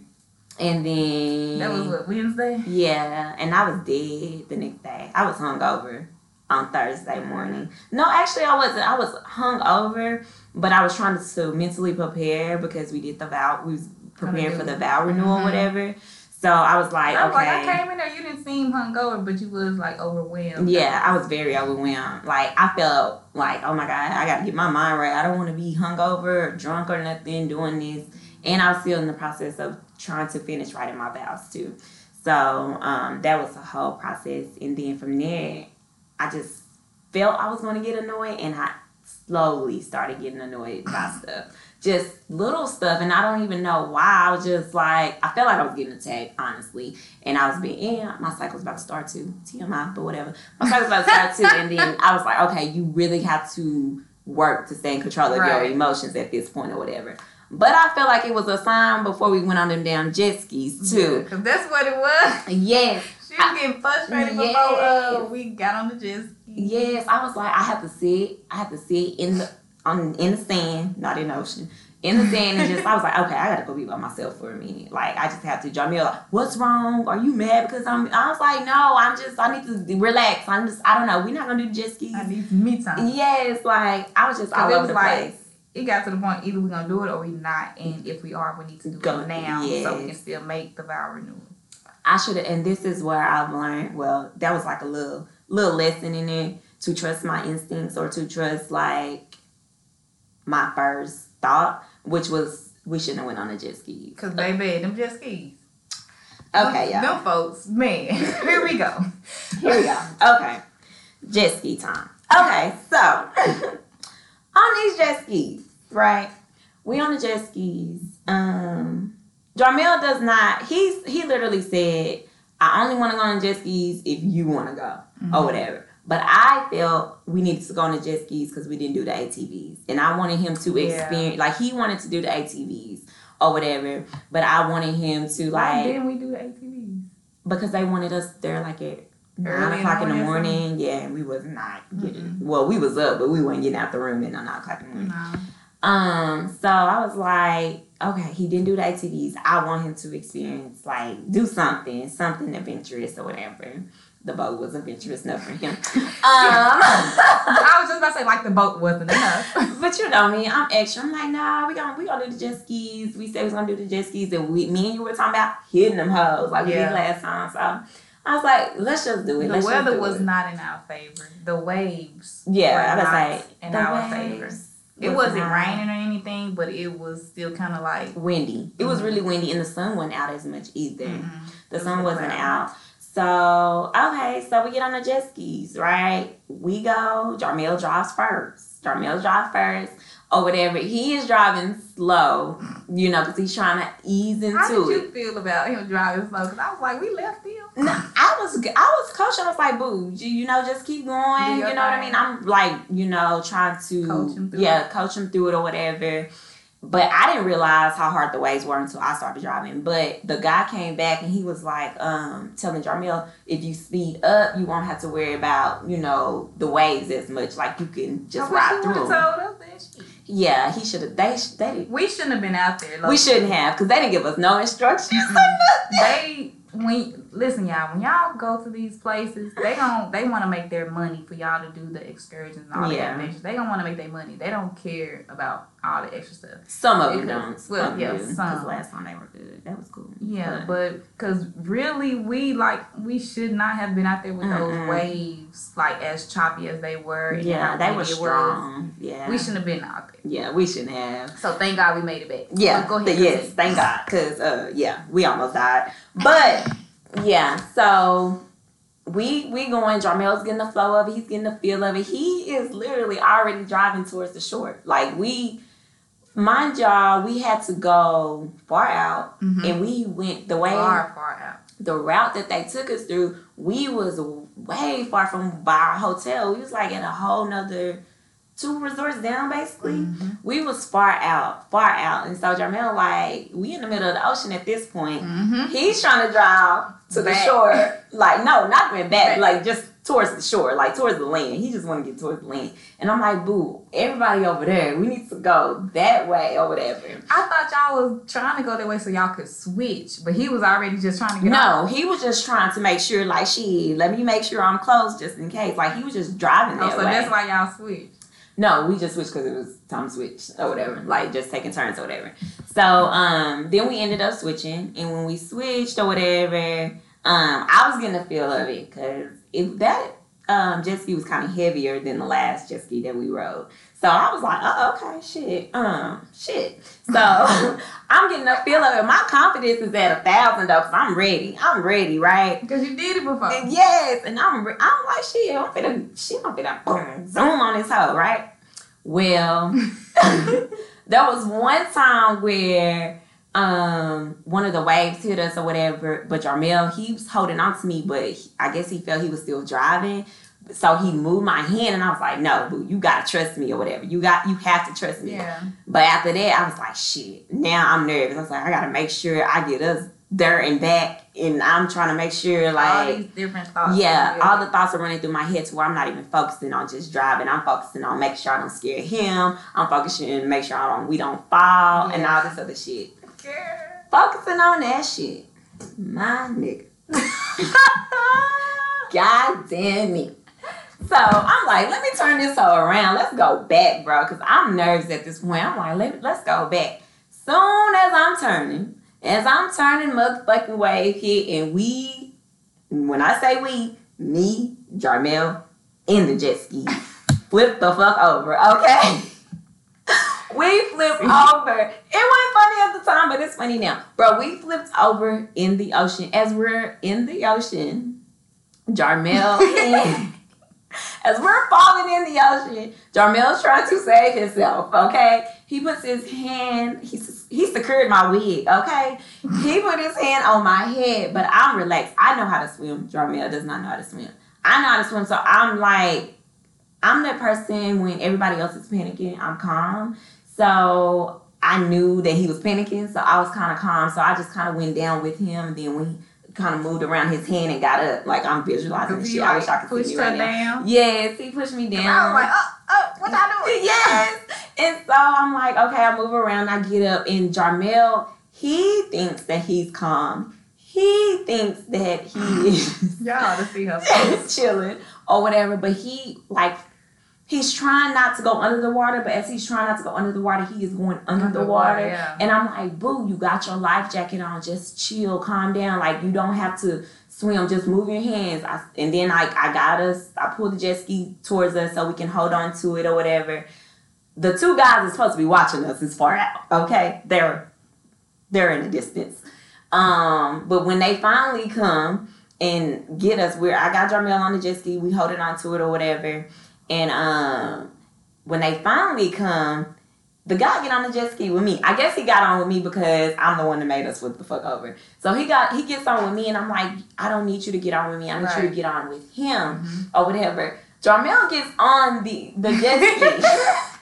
And then That was what Wednesday. Yeah, and I was dead the next day. I was hungover. on Thursday morning. No, actually, I wasn't. I was hung over, but I was trying to, to mentally prepare because we did the vow. We was preparing for the vow renewal, Mhm. whatever. So I was like, I was okay. like, I came in there, you didn't seem hungover, but you was like overwhelmed. Yeah, I was very overwhelmed. Like I felt like, oh my god, I gotta get my mind right. I don't want to be hungover or drunk or nothing doing this. And I was still in the process of trying to finish writing my vows too. So um, that was a whole process. And then from there, I just felt I was gonna get annoyed, and I slowly started getting annoyed by stuff. Just little stuff, and I don't even know why. I was just like, I felt like I was getting attacked, honestly. And I was being, yeah, my cycle's about to start too. TMI, but whatever. My cycle's about to start too. And then I was like, okay, you really have to work to stay in control of your emotions at this point or whatever. But I felt like it was a sign before we went on them damn jet skis too. Because that's what it was. Yes, She was getting frustrated before uh, we got on the jet ski. yes. I was like, I have to sit. I have to sit in the on in the sand, not in the ocean. In the sand and just I was like, okay, I gotta go be by myself for a minute. Like I just have to Jamil like, what's wrong? Are you mad because I'm I was like, no, I'm just I need to relax. I'm just I don't know. We're not gonna do jet skis. I need some me time. Yes, like I was just all over was the like, place. it got to the point either we're going to do it or we're not. And if we are, we need to do Go- it now so we can still make the vow renewal. I should have, and this is where I've learned. Well, that was like a little little lesson in it to trust my instincts or to trust like my first thought, which was we shouldn't have went on a jet ski. Because, baby, them jet skis. Okay, y'all. folks, man. Here we go. Here we go. Okay, jet ski time. Okay, so on these jet skis, right? We on the jet skis. Um, Jarmel does not. He's he literally said, "I only want to go on jet skis if you want to go Mm-hmm. or whatever." But I felt we needed to go on the jet skis because we didn't do the ATVs, and I wanted him to Yeah. experience. Like he wanted to do the ATVs or whatever, but I wanted him to Why like didn't we do the ATVs? because they wanted us there like at nine o'clock in the morning. Yeah, and we was not getting. Mm-mm. Well, we was up, but we weren't getting out the room at nine o'clock in the morning. No. Um, so I was like, okay, he didn't do the ATVs. I want him to experience like do something, something adventurous or whatever. The boat was adventurous enough for him. Um, I was just about to say, like, the boat wasn't enough. but you know me, I'm extra. I'm like, nah, we gonna we gonna do the jet skis. We said we was gonna do the jet skis, and we, me and you were talking about hitting them hoes like we did last time. So I was like, let's just do it. the Let's weather do was it. not in our favor. The waves Yeah, were I was not like, in our waves favor. It was wasn't not raining or anything, but it was still kind of like windy. It was Mhm. really windy, and the sun wasn't out as much either. mhm. The sun was wasn't out. So okay, so we get on the jet skis, right? We go. Jarmel drives first. Jarmel drives first, or whatever. He is driving slow, you know, because he's trying to ease into it. How did it. you feel about him driving slow? Because I was like, we left him. No, I was I was coaching. I was like, "Boo, you, you know, just keep going." You know what I mean? I'm like, you know, trying to Coach him through yeah, coach him through it or whatever. But I didn't realize how hard the waves were until I started driving. But the guy came back and he was like, um, telling Jarmel, if you speed up, you won't have to worry about, you know, the waves as much. Like you can just I ride through. Would've 'em. told us that shit. Yeah, he should have. They they We shouldn't have been out there. we shouldn't have because they didn't give us no instructions. They when listen, y'all. When y'all go to these places, they don't. They want to make their money for y'all to do the excursions and all Yeah. adventures. They don't want to make their money. They don't care about all the extra stuff. Some of them don't. well, Some yeah, do, some. last time they were good. That was cool. Yeah, but because really, we like we should not have been out there with those waves like as choppy as they were. yeah, they were it was. strong. Yeah, We shouldn't have been out there. Yeah, we shouldn't have. So thank God we made it back. Yeah, go ahead. yes, thank God, cause uh, yeah, we almost died. But yeah, so we we going. Jarmel's getting the flow of it. He's getting the feel of it. He is literally already driving towards the shore. Like we, mind y'all, we had to go far out, Mhm. and we went the way Far, far out. the route that they took us through, we was way far from by our hotel. We was like in a whole nother two resorts down basically. Mhm. We was far out, far out. And so Jarmel like, we in the middle of the ocean at this point. Mhm. He's trying to drive to the shore. Like, no, not even back, Back. like just towards the shore, like towards the land. He just want to get towards the land. And I'm like, boo, everybody over there, we need to go that way or whatever. I thought y'all was trying to go that way so y'all could switch, but he was already just trying to get No, off. he was just trying to make sure, like, she let me make sure I'm close just in case. Like he was just driving Oh, that so way. that's why y'all switched. No, we just switched because it was time to switch or whatever, like just taking turns or whatever. So um, then we ended up switching, and when we switched or whatever, um, I was getting a feel of it because if that um jet ski was kind of heavier than the last jet ski that we rode. So I was like, oh, okay, shit, um, shit. So I'm getting a feel of it. My confidence is at a thousand though, cause I'm ready. I'm ready, right? Because you did it before. And yes, and I'm re- I'm like shit. I'm finna she I'm finna boom, zoom on this hoe, right? Well, there was one time where um one of the waves hit us or whatever, but Jarmel he was holding on to me, but he- I guess he felt he was still driving. So he moved my hand, and I was like, "No, boo, you gotta trust me or whatever. You got, you have to trust me." Yeah. But after that, I was like, shit. Now I'm nervous. I was like, I gotta make sure I get us there and back, and I'm trying to make sure, like all these different thoughts. yeah, all the thoughts are running through my head to where I'm not even focusing on just driving. I'm focusing on making sure I don't scare him. I'm focusing on make sure I don't we don't fall and all this other shit. Focusing on that shit, my nigga. God damn it. So I'm like, let me turn this hoe around. Let's go back, bro. Cause I'm nervous at this point. I'm like, let, let's go back. Soon as I'm turning, as I'm turning, motherfucking wave hit, and we, when I say we, me, Jarmel, and the jet ski, flip the fuck over, okay? we flipped over. It wasn't funny at the time, but it's funny now. Bro, we flipped over in the ocean. As we're in the ocean, Jarmel and as we're falling in the ocean, Jarmel's trying to save himself, okay? He puts his hand, he, he secured my wig, okay? He put his hand on my head, but I'm relaxed. I know how to swim. Jarmel does not know how to swim. I know how to swim, so I'm like, I'm that person when everybody else is panicking, I'm calm. So I knew that he was panicking, so I was kind of calm. So I just kind of went down with him, and then when he kind of moved around his hand and got up, like I'm visualizing this shit. I wish I could pushed see me right now. down. Yes, he pushed me down. I was like, oh, oh, what I doing? yes. And so I'm like, okay, I move around, I get up, and Jarmel, he thinks that he's calm. He thinks that he is Y'all to see her. is chilling or whatever, but he like he's trying not to go under the water, but as he's trying not to go under the water, he is going under, the water. yeah. And I'm like, boo, you got your life jacket on. Just chill, calm down. Like you don't have to swim. Just move your hands. I, and then like I got us. I pulled the jet ski towards us so we can hold on to it or whatever. The two guys are supposed to be watching us as far out. Okay, they're they're in the distance. Um, but when they finally come and get us, where I got Jarmel on the jet ski, we holding on to it or whatever. And um, when they finally come, the guy get on the jet ski with me. I guess he got on with me because I'm the one that made us flip the fuck over. So he got he gets on with me, and I'm like, I don't need you to get on with me. I need you to get on with him Mhm. or whatever. Jarmel gets on the the jet ski.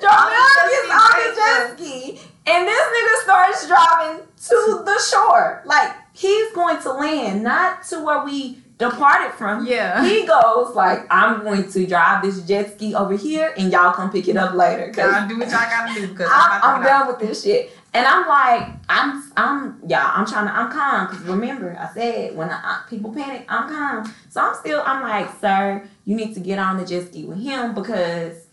Jarmel gets on the jet ski, and this nigga starts driving to the shore. Like he's going to land, not to where we departed from. Yeah. He goes like, I'm going to drive this jet ski over here, and y'all come pick it up later. Cause Y'all do what y'all gotta do because I'm, I'm I'm, done with this shit. And I'm like, I'm, I'm, yeah, I'm trying to, I'm calm. Cause remember, I said when I, I- people panic, I'm calm. So I'm still, I'm like, sir, you need to get on the jet ski with him because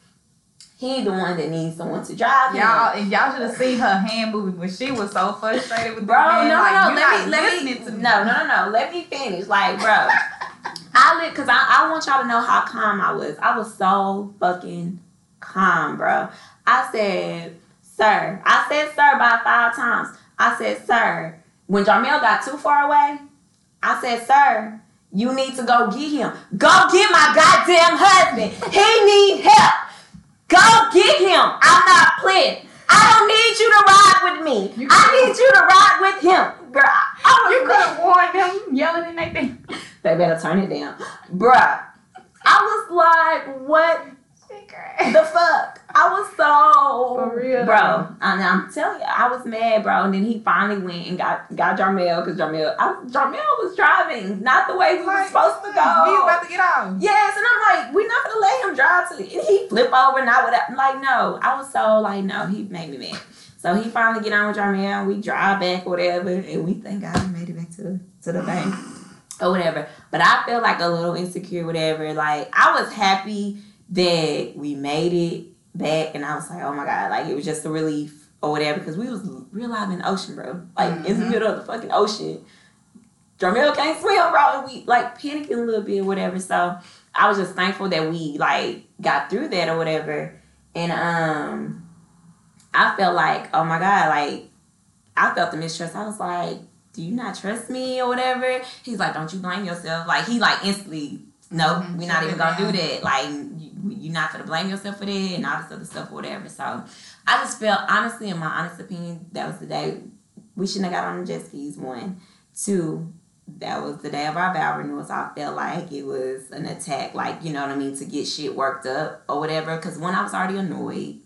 he the one that needs someone to drive to him. y'all and y'all should have seen her hand moving when she was so frustrated with Bro, the man. no, like, no, you're no. not Let me, let me, me. no, no, no, no. Let me finish. Like, bro, I lit because I, I want y'all to know how calm I was. I was so fucking calm, bro. I said, sir. I said, sir, about five times. I said, sir. When Jarmel got too far away, I said, sir, you need to go get him. Go get my goddamn husband. He need help. Go get him. I'm not playing. I don't need you to ride with me. You- I need you to ride with him. Girl, I You could have warned them yelling in their thing. They better turn it down. Bruh. I was like, what the fuck? I was so For real, bro. though. I'm, telling you, I was mad, bro. And then he finally went and got got Jarmel because Jarmel, I, Jarmel was driving not the way we were supposed to go. He was about to get off. Yes, and I'm like, we're not gonna let him drive to. And he flip over, not without. I'm like, no. I was so like, no. He made me mad. So he finally get on with Jarmel, and we drive back, or whatever, and we thank God we made it back to the to the bank or whatever. But I feel like a little insecure, whatever. Like I was happy that we made it back, and I was like, oh my god, like it was just a relief or whatever, because we was real live in the ocean, bro. Like in the middle of the fucking ocean. Jarmel can't swim, bro, and we like panicking a little bit, or whatever. So I was just thankful that we like got through that or whatever, and um, I felt like, oh my god, like I felt the mistrust. I was like, do you not trust me or whatever? He's like, don't you blame yourself. Like he like instantly, no, Mhm, we're not even gonna do that. Like you, you're not gonna blame yourself for that and all this other stuff or whatever. So I just felt honestly, in my honest opinion, that was the day we shouldn't have got on the jet skis. One, two. That was the day of our vow renewals. I felt like it was an attack, like you know what I mean, to get shit worked up or whatever. Because one, I was already annoyed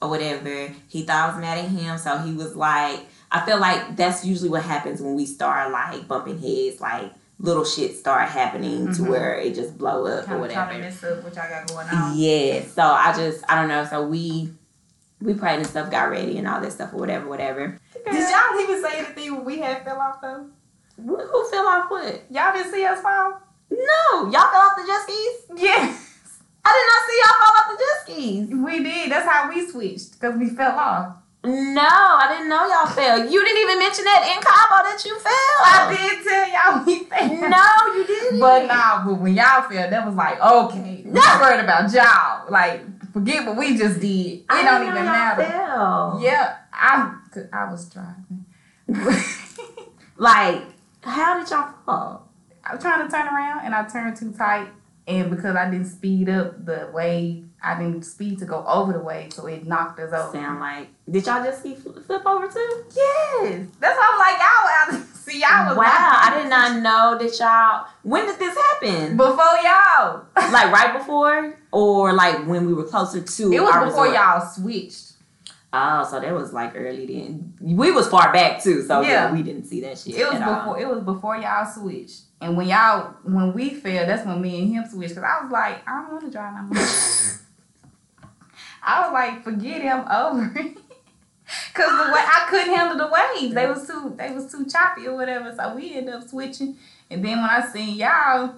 or whatever. He thought I was mad at him, so he was like, I feel like that's usually what happens when we start like bumping heads, like little shit start happening to Mhm. where it just blow up or Kind of trying to whatever. mess up what y'all got going on. Yeah, so I just I don't know. So we we prayed and stuff, got ready and all that stuff or whatever, whatever. Did y'all even say anything when we had fell off though? Who fell off what? Y'all didn't see us fall? No, y'all fell off the jet skis. Yeah, I did not see y'all fall off the jet skis. we did. That's how we switched because we fell off. No, I didn't know y'all fell. You didn't even mention that in Cabo that you fell. I did tell y'all we fell. No, you didn't. But nah, but when y'all fell, that was like, okay, we worried about y'all. Like, forget what we just did. It I don't even matter. fell. Yeah, I, I was driving. Like, how did y'all fall? I was trying to turn around and I turned too tight. And because I didn't speed up the wave, I didn't speed to go over the wave, so it knocked us over. Sound like did y'all just see flip, over too? Yes, that's why I'm like y'all. Out, see y'all was wow, not- I did not know that y'all. When did this happen? before y'all. like right before, or like when we were closer to? it was before resort? y'all switched. Oh, so that was like early then. We was far back too, so yeah, Yeah. we didn't see that shit. It was at all. before. It was before y'all switched. And when y'all, when we fell, that's when me and him switched. Cause I was like, I don't want to drive no more. I was like, forget him over. it. Cause the way I couldn't handle the waves, they was too, they was too choppy or whatever. So we ended up switching. And then when I seen y'all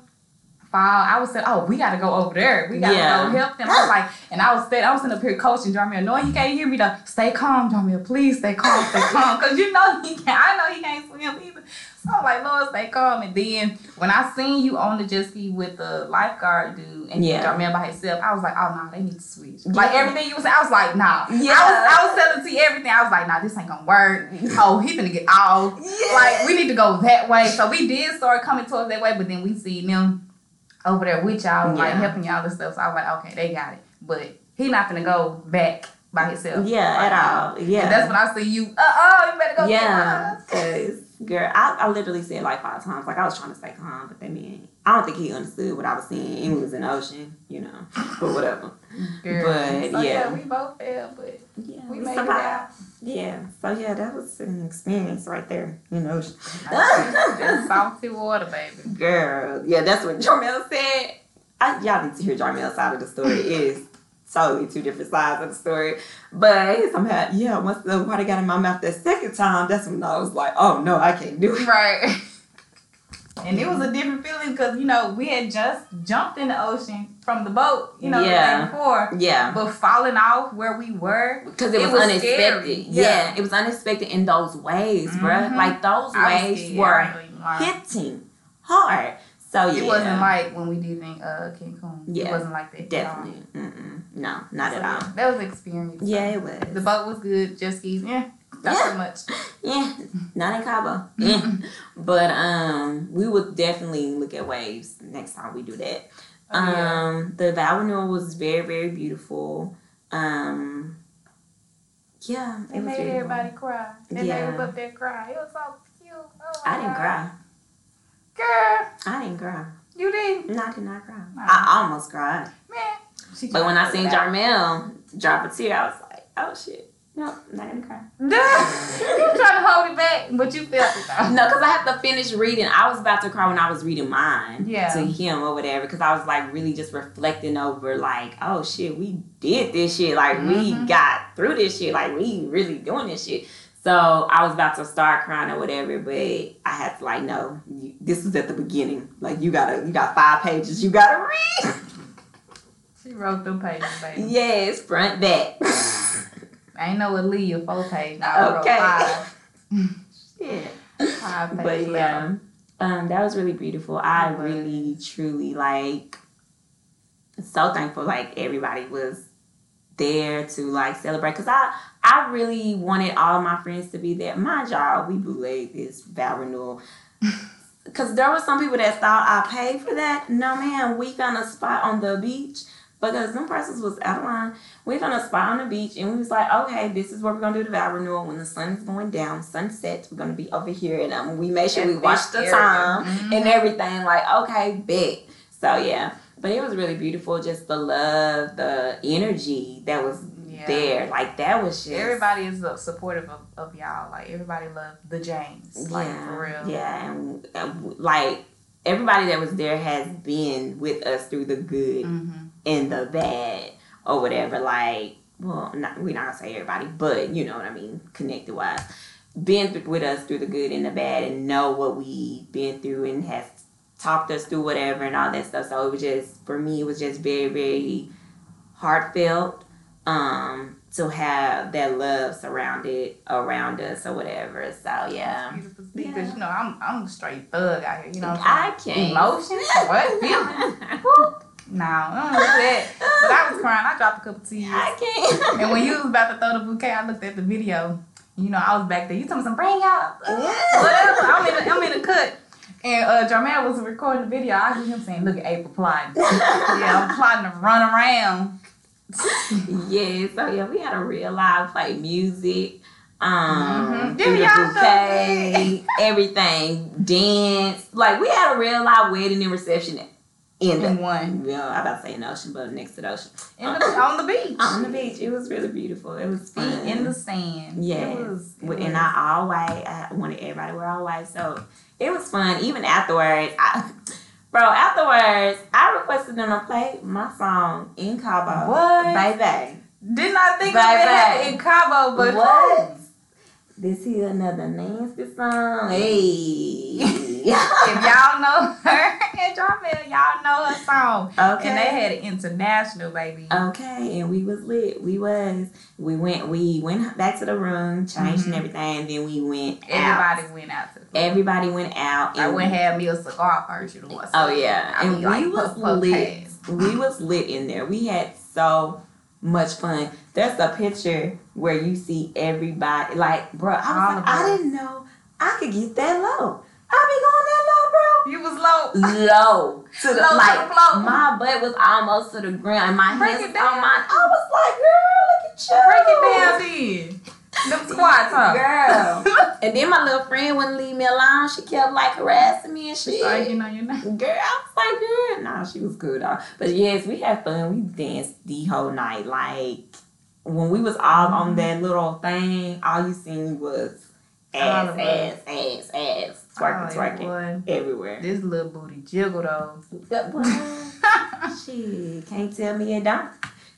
fall, I was saying, oh, we gotta go over there. We gotta Yeah. go help them. I was like, and I was sitting, I was sitting up here coaching Jarmel. No, he can't hear me though. Stay calm, Jarmel. Please stay calm, stay calm. Cause you know he can't. I know he can't swim either. So I'm like, Lord, stay calm. And then when I seen you on the jet ski with the lifeguard dude and Yeah. Jarmel by himself, I was like, oh no, they need to switch. Like everything you was saying, I was like, nah. Yeah. I was I was telling T everything. I was like, nah, this ain't gonna work. Oh, he finna get off. Yeah. Like we need to go that way. So we did start coming towards that way, but then we see them over there with y'all, like helping y'all and stuff. So I was like, okay, they got it. But he not gonna go back by himself. yeah, Like, at all. Yeah, And that's when I see you. Uh oh, you better go. Yeah, because girl, I, I literally said like five times, like I was trying to stay calm, but that man, I don't think he understood what I was saying. We was in the ocean, you know, but whatever. Girl. But, so, yeah. we both fell, but Yeah, we we made it out. Yeah, so yeah, that was an experience right there You know, salty water, baby. Girl, yeah, that's what Jarmel said. I, y'all need to hear Jarmel's side of the story. It is totally two different sides of the story. But somehow, yeah, once the water got in my mouth that second time, that's when I was like, oh no, I can't do it. Right. And it was a different feeling because you know we had just jumped in the ocean from the boat, you know, Yeah. the day before, Yeah. but falling off where we were. Because it, It was, unexpected. Yeah. Yeah. it was unexpected in those waves, bruh. Mhm. Like those I were I ain't gonna even lie. hitting hard. So yeah, It wasn't like when we did in uh, Cancun. Yeah, It wasn't like that. at all. definitely. Mm-mm. No, not So, at all. That was an experience. Yeah, it was. The boat was good. Jet skis, yeah, not Yeah. so much. Yeah, not in Cabo. Yeah. But um, we would definitely look at waves next time we do that. Oh, yeah. Um, the vow renewal was very, very beautiful. Um, yeah, it was made beautiful. everybody cry. Then Yeah. they was up there crying. It was so cute. Oh I didn't God. cry. Girl, I didn't cry. you didn't. No, I did not cry. Wow. I almost cried. Man. But when I seen it. Jarmel, drop a tear. I was like, oh shit. No, I'm not gonna cry. you trying to hold it back, but you felt it though. No, because I have to finish reading. I was about to cry when I was reading mine Yeah. to him or whatever. Because I was like really just reflecting over like, oh shit, we did this shit. Like we Mhm. got through this shit. Like we really doing this shit. So I was about to start crying or whatever, but I had to like, no, you, this is at the beginning. Like you gotta, you got five pages. You gotta read. She wrote them pages, baby. yes, front back. I ain't know what Lee a four page. Now Okay. five. yeah. Five page but letter. yeah, um, that was really beautiful. I really, truly like so thankful. Like everybody was there to like celebrate because I I really wanted all my friends to be there. Mind y'all, we bootlegged this vow renewal. Cause there were some people that thought I paid for that. No man, we found a spot on the beach because them prices was out of line. We found a spot on the beach and we was like, okay, this is where we're gonna do the vow renewal. When the sun is going down, sunset, we're gonna be over here and um, we made sure we watched the area. time Mhm. and everything. Like, okay, bet. So yeah, but it was really beautiful. Just the love, the energy that was Yeah. there. Like that was just Everybody is uh, supportive of, of y'all. Like everybody loved the James. Like yeah, for real. Yeah, and uh, like everybody that was there has been with us through the good Mm-hmm. And the bad or whatever. Like, well, not, we're not gonna say everybody, but you know what I mean, connected wise. Been th- with us through the good and the bad, and know what we've been through, and has talked us through whatever and all that stuff. So it was just for me, it was just very, very heartfelt. Um, to have that love surrounded around us or whatever. So yeah. Beautiful Yeah. Cause you know I'm I'm a straight thug out here. You know what I'm I can't. Emotions? What? Feelings? No, I don't do that. But I was crying. I dropped a couple tears. I can't. And when you was about to throw the bouquet, I looked at the video. You know, I was back there. You told me some bring out whatever. I'm in the, I'm in the cut. And uh Jermaine was recording the video. I hear him saying, look at April plotting. yeah, I'm plotting to run around. yeah, so yeah, we had a real live play music. Um, Mhm. the bouquet, everything, dance. Like we had a real live wedding and reception in the In one. well, I about to say in the ocean, but next to the ocean. In the, on the beach. On the beach. It was really beautiful. It was. Feet in the sand. Yes. It was, it With- was. and I all white. I wanted everybody to wear all white. So it was fun. Even afterwards, I, bro, afterwards, I requested them to play my song in Cabo. What? Baby. Did not think Bye, of it in Cabo, but what? This here another nasty song. Hey. if y'all know her and Jarmel, y'all know her song. okay. And they had an international baby. Okay, and we was lit. We was. We went. We went back to the room, changed Mhm. and everything, and then we went out. Everybody went out to. Everybody went out. I went and had me a cigar first, you know what's Oh yeah, I and like, we was puff, puff, lit. pass. We was lit in there. We had so much fun. There's a picture where you see everybody. Like, bro, I was All like. I didn't know I could get that low. I You be going that low, bro. You was low to the Low to like the floor. my butt was almost to the ground, and my Break hands was down. on mine. I was like, girl, look at you. Break it down then. Them squats, huh? girl. and then my little friend wouldn't leave me alone. She kept like harassing me and shit. Sorry, you know your name. Girl, I was like, girl, nah, she was good though. But yes, we had fun. We danced the whole night. Like when we was all on mm-hmm. that little thing, all you seen was All ass, ass, ass, ass, twerking, Oh, twerking everywhere. This little booty jiggle though. Shit, can't tell me it don't.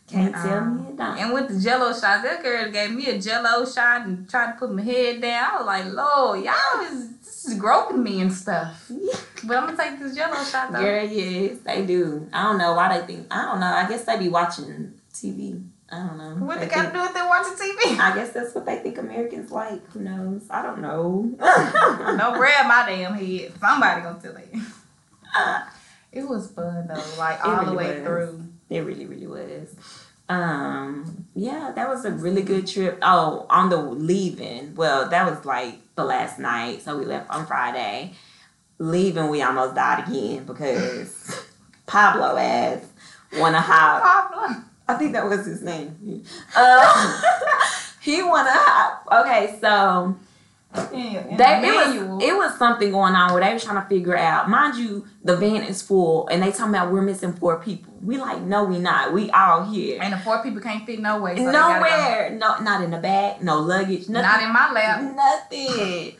Can't tell uh-uh. me it don't. And with the jello shot, that girl gave me a jello shot and tried to put my head down. I was like, Lord, y'all is this is groping me and stuff. But I'm gonna take this jello shot though. Girl, yes, they do. I don't know why they think. I don't know. I guess they be watching TV. I don't know. What They they got to do with them watching TV? I guess that's what they think Americans like. Who knows? I don't know. Don't grab my damn head. Somebody gonna tell it. It was fun though, like all the way was. through. It really, really was. Um, yeah, that was a really good trip. Oh, on the leaving, well, that was like the last night, so we left on Friday. Leaving, we almost died again because Pablo ass wanna hop. I think that was his name. Uh, he wanna hop. Okay, so Yeah, They, it was it was something going on where they was trying to figure out. Mind you, the van is full, and they talking about we're missing four people. We like, no, we not. We all here. and the four people can't fit nowhere. So Nowhere, no, not in the bag, no luggage, nothing. Not in my lap. Nothing.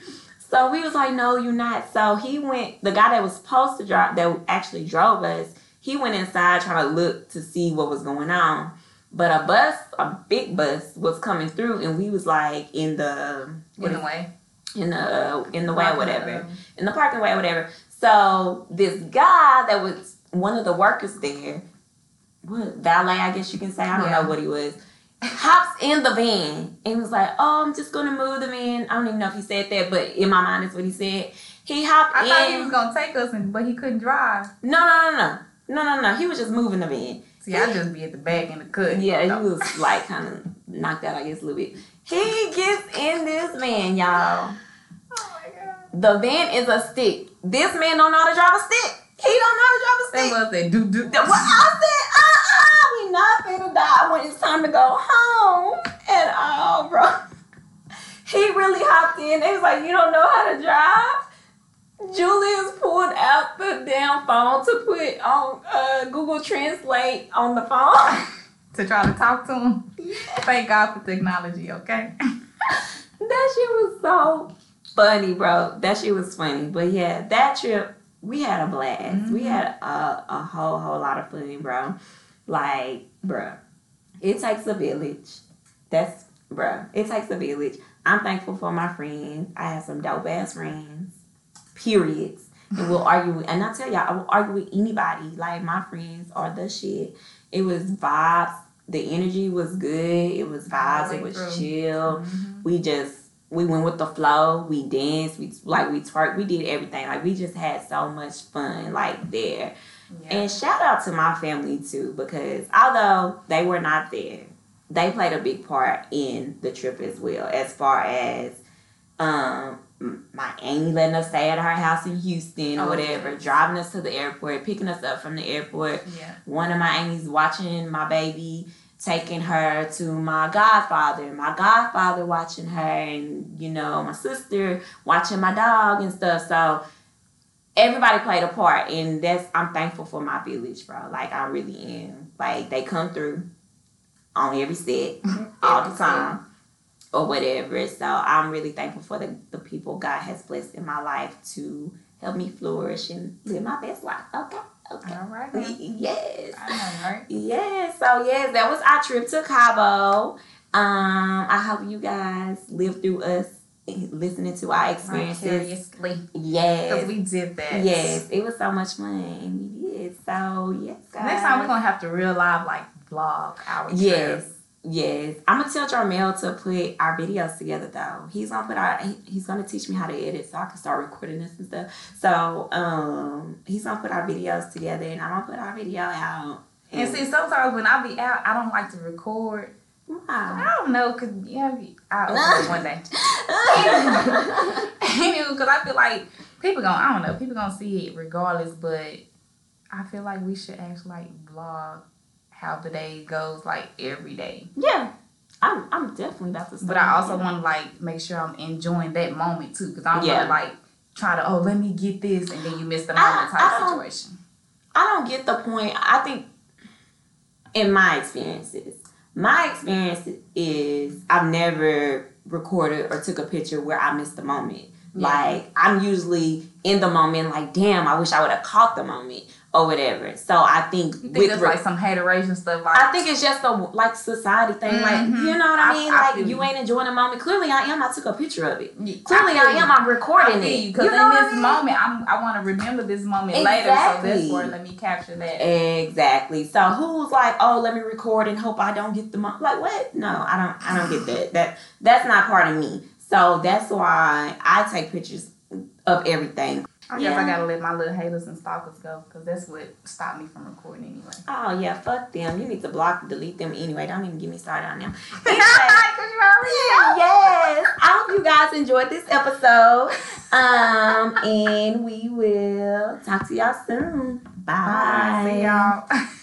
So we was like, no, you're not. So he went, the guy that was supposed to drive, that actually drove us, he went inside trying to look to see what was going on. But a bus, a big bus, was coming through, and we was like in the In the way. in the in the way or whatever, in the parking way or whatever. So this guy that was one of the workers there, what valet, I guess you can say, I don't Yeah. know what he was, hops in the van and was like, "Oh, I'm just gonna move the van." I don't even know if he said that, but in my mind, is what he said. He hopped I in. thought he was gonna take us, and but he couldn't drive. no, no, no, no, no, no, no. He was just moving the van. See, I just be at the back in the cut. Yeah, he was like kind of knocked out, I guess, a little bit. He gets in this van, y'all. Oh my god. The van is a stick. This man don't know how to drive a stick. He don't know how to drive a That stick. was that do do. Well, I said, uh-uh, we not finna die when it's time to go home at all, bro. He really hopped in. They was like, you don't know how to drive? Julius pulled out the damn phone to put on uh, Google Translate on the phone. to try to talk to him. Thank God for technology, okay? that shit was so funny, bro. That shit was funny. But yeah, that trip, we had a blast. We Mhm. had a, a whole, whole lot of fun, bro. Like, bro, it takes a village. That's, bro, it takes a village. I'm thankful for my friends. I have some dope ass friends, periods. And we'll argue with, and I tell y'all, I will argue with anybody. Like, my friends are the shit. It was vibes. The energy was good. It was vibes. It was chill Mhm. we just we went with the flow we danced we like we twerked we did everything like we just had so much fun like there Yeah. and shout out to my family too because although they were not there they played a big part in the trip as well as far as um Mm. my auntie letting us stay at her house in Houston or Oh, whatever, driving us to the airport, picking us up from the airport, yeah. one of my aunties watching my baby, taking her to my godfather, my godfather watching her, and you know, my sister watching my dog and stuff. So everybody played a part, and that's I'm thankful for my village, bro. Like I really am. Like they come through on every set all the time. Or whatever. So I'm really thankful for the, the people God has blessed in my life to help me flourish and live my best life. Okay. Okay. All right. Yes. Know, right? Yes. So yes, that was our trip to Cabo. Um, I hope you guys live through us listening to our experiences. Vicariously. Because Yes. we did that. Yes. It was so much fun. We did. So yes, guys. Next time we're going to have to real live, like, vlog our trip. Yes. I'm gonna tell Jarmel to put our videos together though. He's gonna put our he- he's gonna teach me how to edit so I can start recording this and stuff. So um he's gonna put our videos together and I'm gonna put our video out. And see, sometimes when I be out, I don't like to record. wow. I don't know, because, yeah, I be out one day. Anyway, because I feel like people to I don't know, people to see it regardless, but I feel like we should actually, like, vlog how the day goes, like, every day. yeah. I'm I'm definitely about to start. But I also want to, like, make sure I'm enjoying that moment, too, because I don't Yeah. want to, like, try to, oh, let me get this, and then you miss the moment I type don't- situation. I don't get the point. I think in my experiences, my experience is I've never recorded or took a picture where I missed the moment. Yeah. Like I'm usually in the moment, like damn, I wish I would have caught the moment or whatever. So I think, You think with re- like, some hateration stuff, like, I think it's just a like society thing. Like Mhm. you know what I I- mean? I like you ain't enjoying the moment. Clearly I am. I took a picture of it. Clearly I, am. I'm recording it. because You know in this mean? moment, I'm, I want to remember this moment later, so Exactly. that's where let me capture that. Exactly. So who's like, oh, let me record and hope I don't get the mo-. like what? No, I don't. I don't get that. That that's not part of me. So that's why I take pictures of everything. I guess Yeah. I gotta let my little haters and stalkers go because that's what stopped me from recording anyway. Oh yeah, fuck them. You need to block, delete them anyway. Don't even get me started on them. Because you already know. yes. I hope you guys enjoyed this episode. Um, and we will talk to y'all soon. Bye. See y'all.